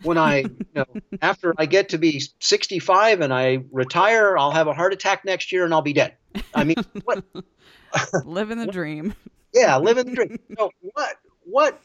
when I you know after I get to be 65 and I retire, I'll have a heart attack next year and I'll be dead. I mean, what? Living the dream. yeah, living the dream. So what? What?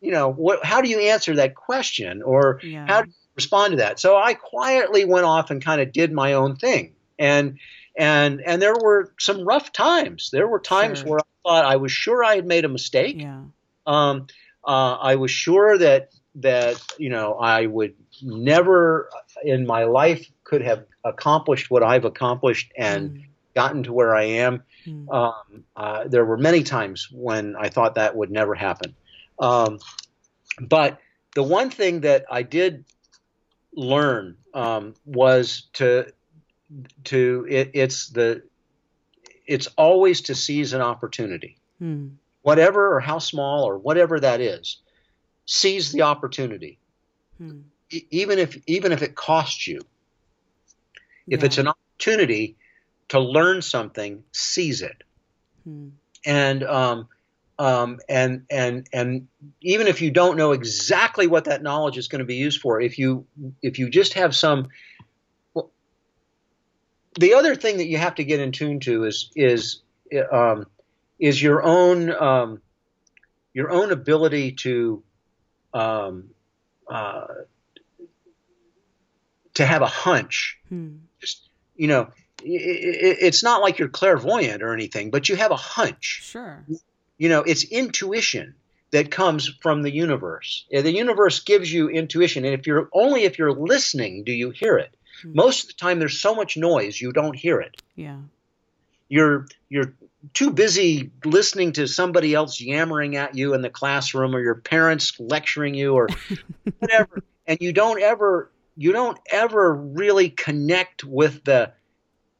You know, what? How do you answer that question, or Yeah. how do you respond to that? So I quietly went off and kind of did my own thing, and and and there were some rough times. There were times Sure. where I thought I was sure I had made a mistake. Yeah. Um, uh, I was sure that that you know I would never in my life could have accomplished what I've accomplished and Mm. gotten to where I am. Mm. Um, uh, there were many times when I thought that would never happen. Um, but the one thing that I did learn um, was to to it, it's the it's always to seize an opportunity, Mm. whatever or how small or whatever that is. Seize the opportunity, Mm. e- even if even if it costs you. If Yeah. it's an opportunity to learn something, seize it. Mm. and um, um, and and and even if you don't know exactly what that knowledge is going to be used for, if you if you just have some, well, the other thing that you have to get in tune to is is um, is your own um, your own ability to um, uh, to have a hunch Mm. just you know it's not like you're clairvoyant or anything but you have a hunch Sure. You know it's intuition that comes from the universe the universe gives you intuition and if you're only if you're listening do you hear it Hmm. most of the time there's so much noise you don't hear it Yeah. you're you're too busy listening to somebody else yammering at you in the classroom or your parents lecturing you or whatever and you don't ever you don't ever really connect with the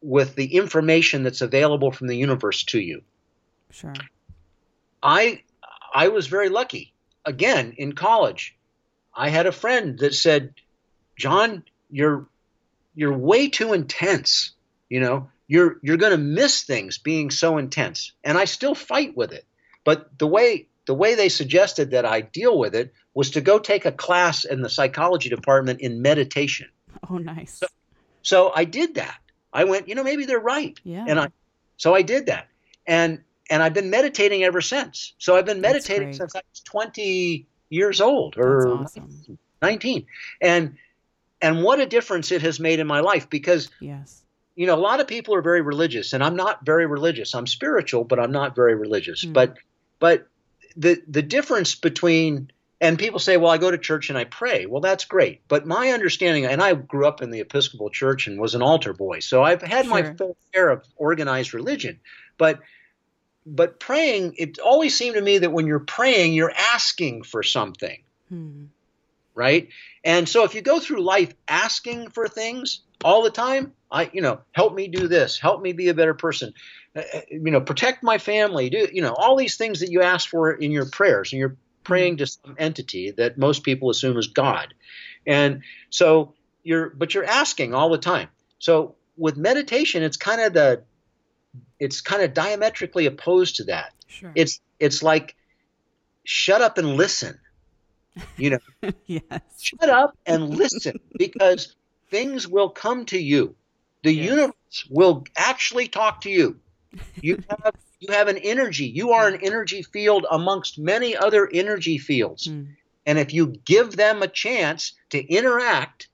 with the information that's available from the universe to you. Sure. I I was very lucky. Again, in college, I had a friend that said, "John, you're you're way too intense. You know, you're you're going to miss things being so intense." And I still fight with it. But the way the way they suggested that I deal with it was to go take a class in the psychology department in meditation. Oh, nice. So, so I did that. I went, you know, maybe they're right. Yeah. And I so I did that. And and I've been meditating ever since. So I've been meditating since I was 20 years old or awesome. 19. And and what a difference it has made in my life because Yes. you know a lot of people are very religious and I'm not very religious. I'm spiritual but I'm not very religious. Hmm. But but the the difference between and people say, well, I go to church and I pray. Well, that's great. But my understanding, and I grew up in the Episcopal Church and was an altar boy, so I've had my fair share of organized religion. But but praying, it always seemed to me that when you're praying, you're asking for something, Hmm. right? And so if you go through life asking for things all the time, I, you know, help me do this, help me be a better person, uh, uh, you know, protect my family, do, you know, all these things that you ask for in your prayers, and you're praying to some entity that most people assume is God. And so you're, but you're asking all the time. So with meditation, it's kind of the, it's kind of diametrically opposed to that. Sure. It's, it's like, shut up and listen. You know, yes. shut up and listen because things will come to you. The Yes. universe will actually talk to you. You have you have an energy. You are an energy field amongst many other energy fields. Hmm. And if you give them a chance to interact,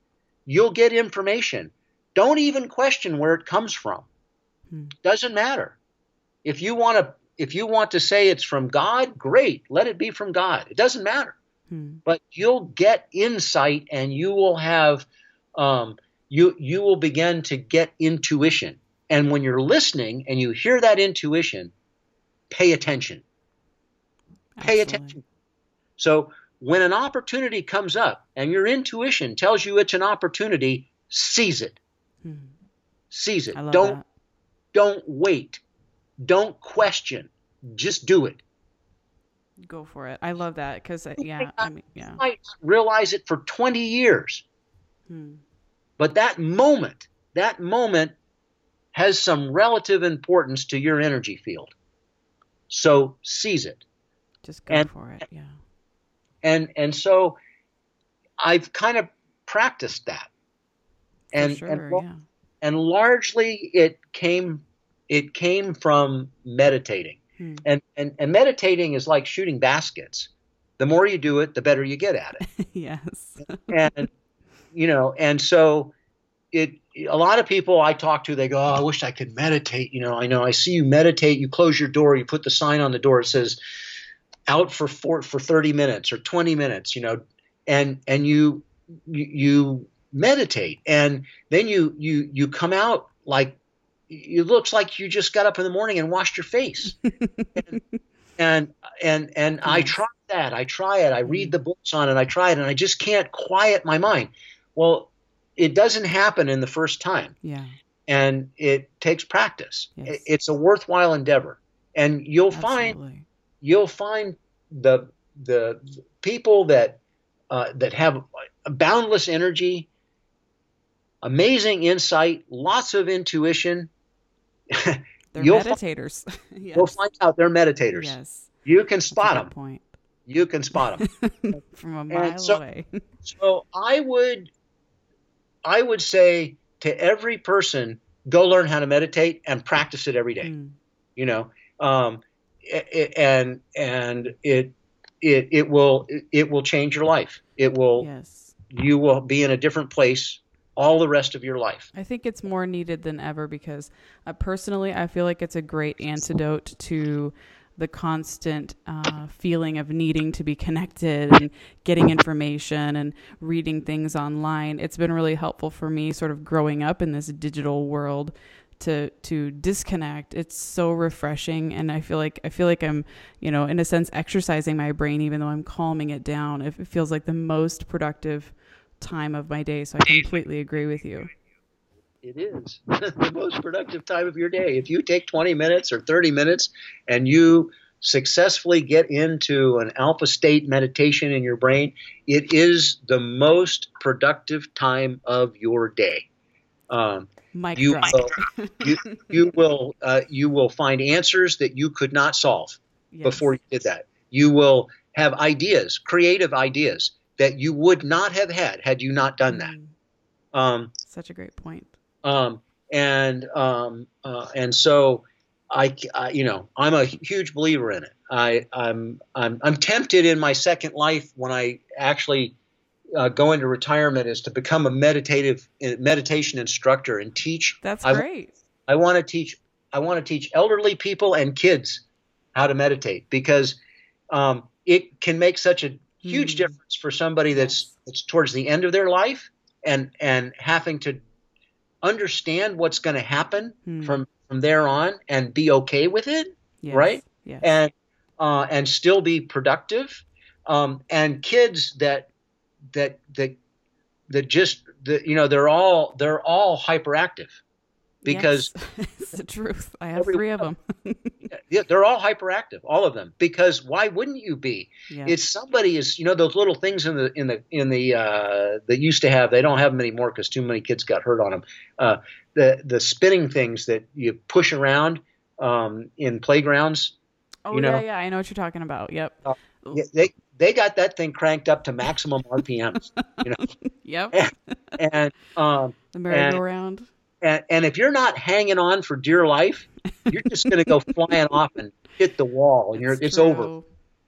you'll get information. Don't even question where it comes from. Hmm. Doesn't matter. If you want to if you want to say it's from God, great. Let it be from God. It doesn't matter Hmm. but you'll get insight and you will have um, you you will begin to get intuition and when you're listening and you hear that intuition pay attention pay attention so when an opportunity comes up and your intuition tells you it's an opportunity seize it Hmm. seize it don't that. Don't wait don't question just do it Go for it. I love that because yeah, I mean yeah. might realize it for 20 years Hmm. But that moment, that moment has some relative importance to your energy field. So seize it. Just go And- for it. Yeah. And and so I've kind of practiced that. And sure. and, yeah. And largely it came it came from meditating. Hmm. And, and and meditating is like shooting baskets. The more you do it, the better you get at it. yes. and you know and so it a lot of people i talk to they go oh i wish i could meditate you know i know i see you meditate you close your door you put the sign on the door it says out for four, for 30 minutes or 20 minutes you know and and you you, you meditate and then you you you come out like it looks like you just got up in the morning and washed your face and and and, and I try that. I try it. I read the books on it. I try it, and I just can't quiet my mind. Well, it doesn't happen in the first time, Yeah. and it takes practice. Yes. It's a worthwhile endeavor, and you'll find you'll find the the people that uh, that have boundless energy, amazing insight, lots of intuition. They're you'll meditators. yes. You'll find out they're meditators. Yes. You can spot them. Point. You can spot them. From a mile so- away. So I would, I would say to every person, go learn how to meditate and practice it every day. Hmm. You know, um, and and it it it will it will change your life. It will Yes. you will be in a different place all the rest of your life. I think it's more needed than ever because uh, personally, I feel like it's a great antidote to the constant uh, feeling of needing to be connected and getting information and reading things online. It's been really helpful for me, sort of growing up in this digital world, to to disconnect. It's so refreshing, and I feel like I feel like I'm, you know, in a sense, exercising my brain, even though I'm calming it down. It, it feels like the most productive time of my day. So I completely agree with you. It is the most productive time of your day. If you take 20 minutes or 30 minutes and you successfully get into an alpha state meditation in your brain, it is the most productive time of your day. Um, Mic you drop. will, you, you will uh, you will find answers that you could not solve Yes. before you did that. You will have ideas, creative ideas that you would not have had had you not done that. Mm, Um, Such a great point. um, and um, uh, and so I, I, you know, I'm a huge believer in it. I, I'm, I'm, I'm tempted in my second life when I actually uh, go into retirement is to become a meditative meditation instructor and teach. That's I, great. I want to teach. I want to teach elderly people and kids how to meditate because um, it can make such a huge Mm. difference for somebody that's that's towards the end of their life and and having to understand what's going to happen Hmm. from from there on and be okay with it Yes. right? Yes. and uh, and still be productive um, and kids that that that that just that you know they're all they're all hyperactive because Yes. it's the truth. I have three of them. yeah, they're all hyperactive all of them because why wouldn't you be yeah. it's somebody is you know those little things in the in the in the uh, that used to have they don't have them anymore because too many kids got hurt on them uh, the the spinning things that you push around um, in playgrounds oh you know- yeah, yeah. I know what you're talking about. Yep. Uh, yeah, they they got that thing cranked up to maximum RPMs you know Yep. and um, The merry-go-round. And, and if you're not hanging on for dear life you're just going to go flying off and hit the wall and you're it's over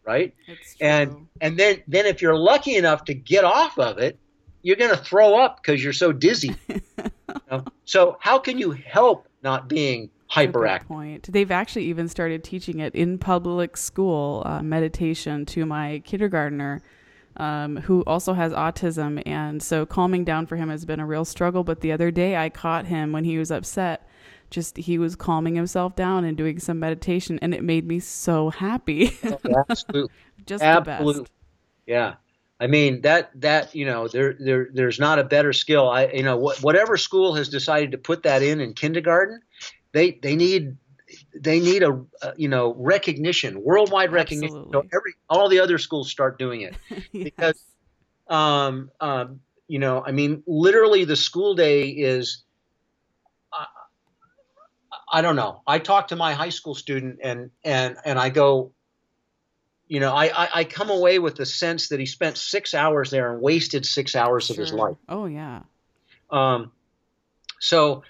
right? It's and and then then if you're lucky enough to get off of it you're going to throw up because you're so dizzy. You know? so how can you help not being That's a good hyperactive? point. They've actually even started teaching it in public school uh, meditation to my kindergartner, um, who also has autism, and so calming down for him has been a real struggle. But the other day, I caught him when he was upset. Just he was calming himself down and doing some meditation, and it made me so happy. absolutely Just Absolutely. the best. yeah i mean that that you know there there there's not a better skill i you know what, whatever school has decided to put that in in kindergarten they they need they need a, uh you know recognition worldwide recognition so every all the other schools start doing it because um, um, you know, I mean, literally, the school day is. I I don't know. I talk to my high school student, and and and I go. You know, I, I I come away with the sense that he spent six hours there and wasted six hours of his life. Oh yeah. Um, so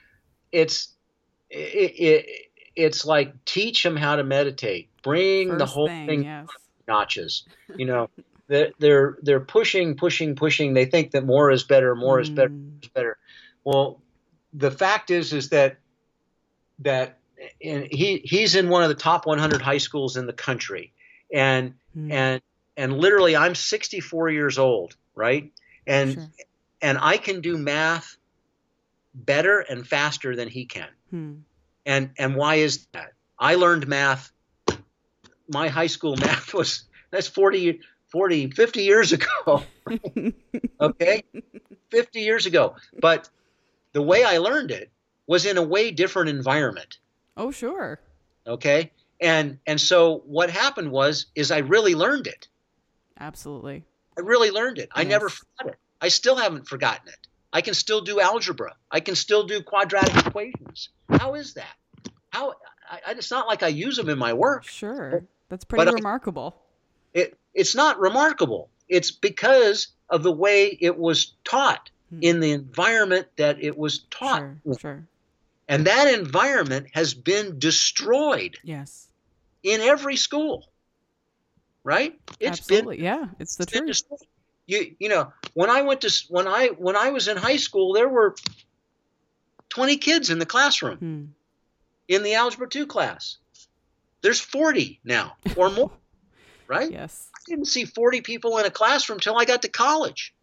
it's it, it it's like teach him how to meditate. Bring the whole thing, thing yes. notches. You know, they're they're pushing, pushing, pushing. They think that more is better, more is better, Mm. is better. Well, the fact is, is that that and he he's in one of the top 100 high schools in the country, and Mm. and and literally, I'm 64 years old, right? And Sure. and I can do math better and faster than he can. Hmm. And and why is that? I learned math. My high school math was that's 40, 40 50 years ago. okay, fifty years ago. But the way I learned it was in a way different environment. Oh sure. Okay, and and so what happened was is I really learned it. Absolutely. I really learned it. I never forgot it. I still haven't forgotten it. I can still do algebra. I can still do quadratic equations. How is that? How? I, it's not like I use them in my work. Sure. That's pretty But I- remarkable. It, it's not remarkable. It's because of the way it was taught Hmm. in the environment that it was taught. Sure. Sure. And that environment has been destroyed Yes. in every school. Right? It's been Absolutely. yeah. It's the been truth. destroyed. You you know when I went to when I when I was in high school there were twenty kids in the classroom Hmm. in the algebra two class. There's forty now or more, right? Yes. I didn't see forty people in a classroom till I got to college.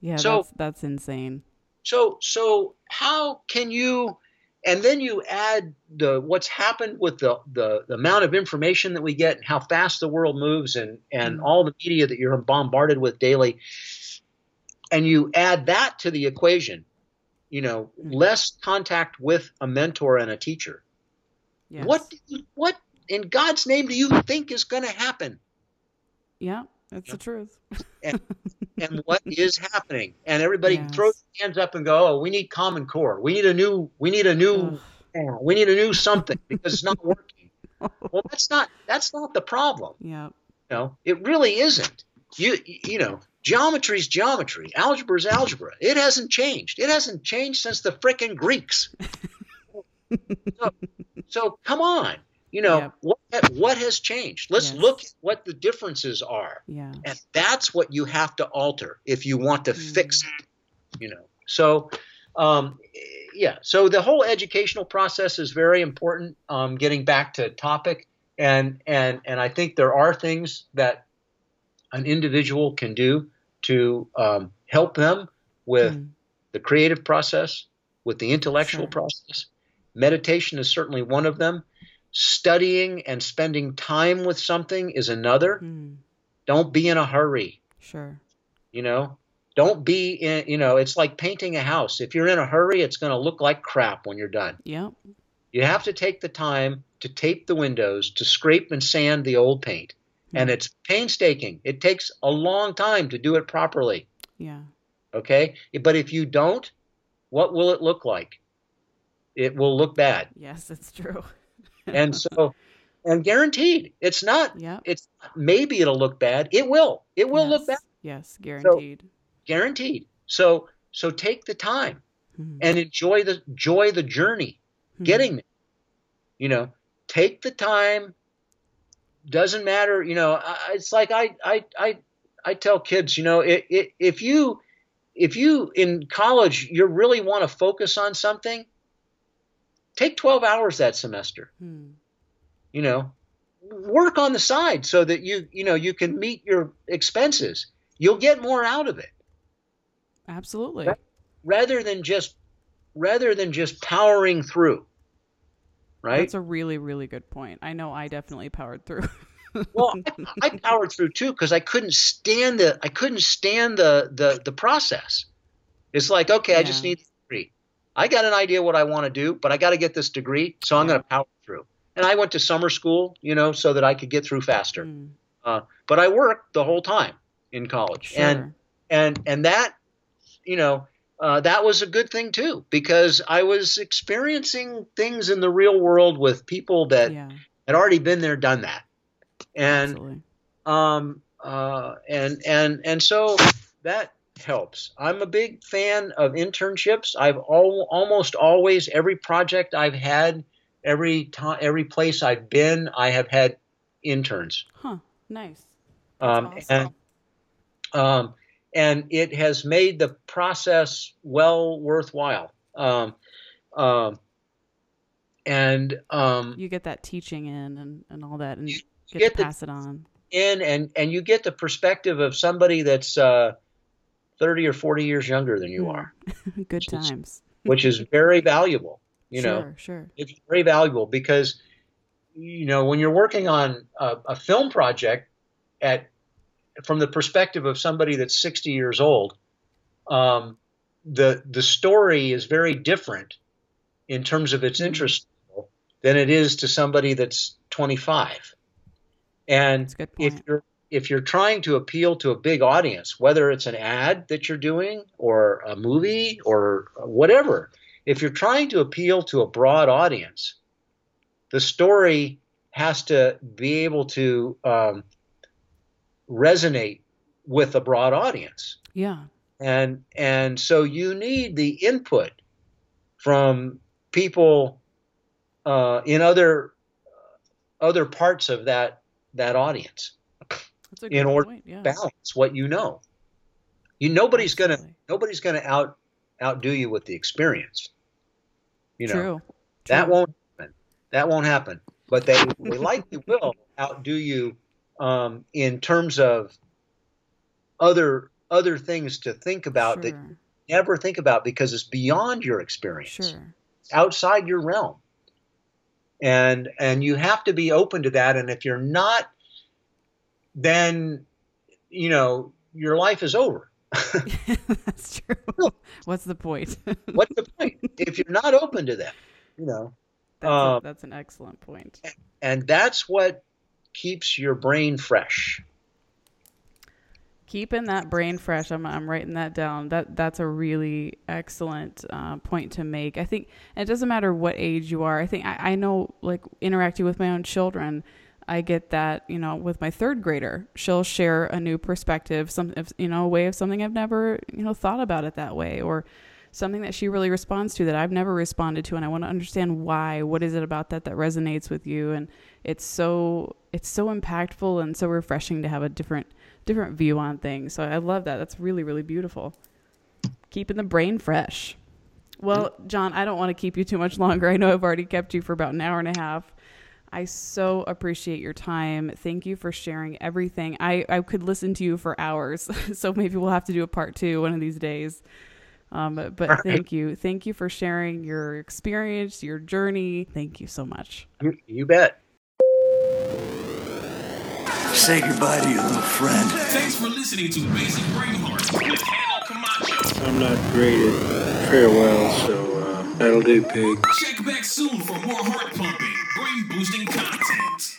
Yeah. So- that's that's insane. So so how can you? And then you add the what's happened with the, the, the amount of information that we get and how fast the world moves and, and Mm. all the media that you're bombarded with daily. and you add that to the equation, you know, less contact with a mentor and a teacher. Yes. What what in God's name do you think is going to happen? Yeah, that's the truth. and what is happening? And everybody Yes. throws their hands up and go, "Oh, we need Common Core. We need a new. We need a new. We need a new something because it's not working." well, that's not that's not the problem. Yeah. You know, it really isn't. You you know, geometry's geometry, algebra is algebra. It hasn't changed. It hasn't changed since the frickin' Greeks. so, so come on. You know Yep. what what has changed? Let's Yes. look at what the differences are. Yeah. And that's what you have to alter if you want to Hmm. fix it. You know. So um, yeah. So the whole educational process is very important. Um, getting back to topic, and and and I think there are things that an individual can do to um, help them with Mm. the creative process, with the intellectual Sure. process. Meditation is certainly one of them. Studying and spending time with something is another. Mm. Don't be in a hurry. Sure. You know, don't be in. You know, it's like painting a house. If you're in a hurry, it's going to look like crap when you're done. Yep. You have to take the time to tape the windows, to scrape and sand the old paint. And it's painstaking. It takes a long time to do it properly. Yeah. Okay? But if you don't, what will it look like? It will look bad. Yes, it's true. And so, and guaranteed, it's not, yeah it's maybe it'll look bad. It will. It will look bad. Yes. Yes, guaranteed. Guaranteed. So, so take the time Mhm. and enjoy the, enjoy the journey. Mhm. getting there. You know, take the time. Doesn't matter. You know, I- it's like I I I I tell kids. You know, it, it, if you if you in college you really want to focus on something, take twelve hours that semester. Hmm. You know, work on the side so that you you know you can meet your expenses. You'll get more out of it Absolutely. Rather than just rather than just powering through. Right. That's a really, really good point. I know I definitely powered through. well I, I powered through too because i couldn't stand the i couldn't stand the the the process it's like okay i just need the degree i got an idea what i want to do but i got to get this degree so i'm going to power through and i went to summer school you know so that i could get through faster Mm, uh, but i worked the whole time in college sure. and and and that you know uh, that was a good thing too because i was experiencing things in the real world with people that yeah. had already been there done that and Absolutely. um, uh, and and and so that helps. I'm a big fan of internships. I've al- almost always every project I've had, every time, every place I've been, I have had interns. Huh. Nice. Um, awesome. and um, and it has made the process well worthwhile. Um, um, and um, you get that teaching in and, and all that and get, get to the- pass it on. in and and you get the perspective of somebody that's uh, 30 or 40 years younger than you are, good Which is- times. which is very valuable. You know, sure, sure. it's very valuable because you know when you're working on a, a film project at from the perspective of somebody that's 60 years old, um, the the story is very different in terms of its Mhm. interest than it is to somebody that's 25. And That's if you're if you're trying to appeal to a big audience, whether it's an ad that you're doing or a movie or whatever, if you're trying to appeal to a broad audience, the story has to be able to um, resonate with a broad audience, Yeah. and and so you need the input from people uh, in other other parts of that that audience in order point. Yeah. balance what you know. You nobody's gonna nobody's gonna out outdo you with the experience. You know True. that True. won't happen. That won't happen. But they, they likely will outdo you um, in terms of other other things to think about that you never think about because it's beyond your experience, Sure. It's outside your realm, and and you have to be open to that. And if you're not, then you know your life is over. That's true. What's the point? What's the point if you're not open to that? You know, That's, Um, a, that's an excellent point. and that's what keeps your brain fresh. Keeping that brain fresh. I'm, I'm writing that down. That that's a really excellent uh, point to make. I think it doesn't matter what age you are. I think I, I know like interacting with my own children. I get that you know with my third grader, she'll share a new perspective, some you know a way of something I've never you know thought about it that way, or something that she really responds to that I've never responded to, and I want to understand why. What is it about that that resonates with you? And it's so it's so impactful and so refreshing to have a different different view on things. So I love that. That's really really beautiful. Keeping the brain fresh. Well, mm. John, I don't want to keep you too much longer. I know I've already kept you for about an hour and a half. I so appreciate your time. Thank you for sharing everything. I, I could listen to you for hours, so maybe we'll have to do a part two one of these days. Um, but but All right. thank you. Thank you for sharing your experience, your journey. Thank you so much. You, you bet. Say goodbye to your little friend. Thanks for listening to Basic Brainheart with Hannah Camacho. I'm not great at farewell, so do, pig. Check back soon for more heart pumping, brain boosting content.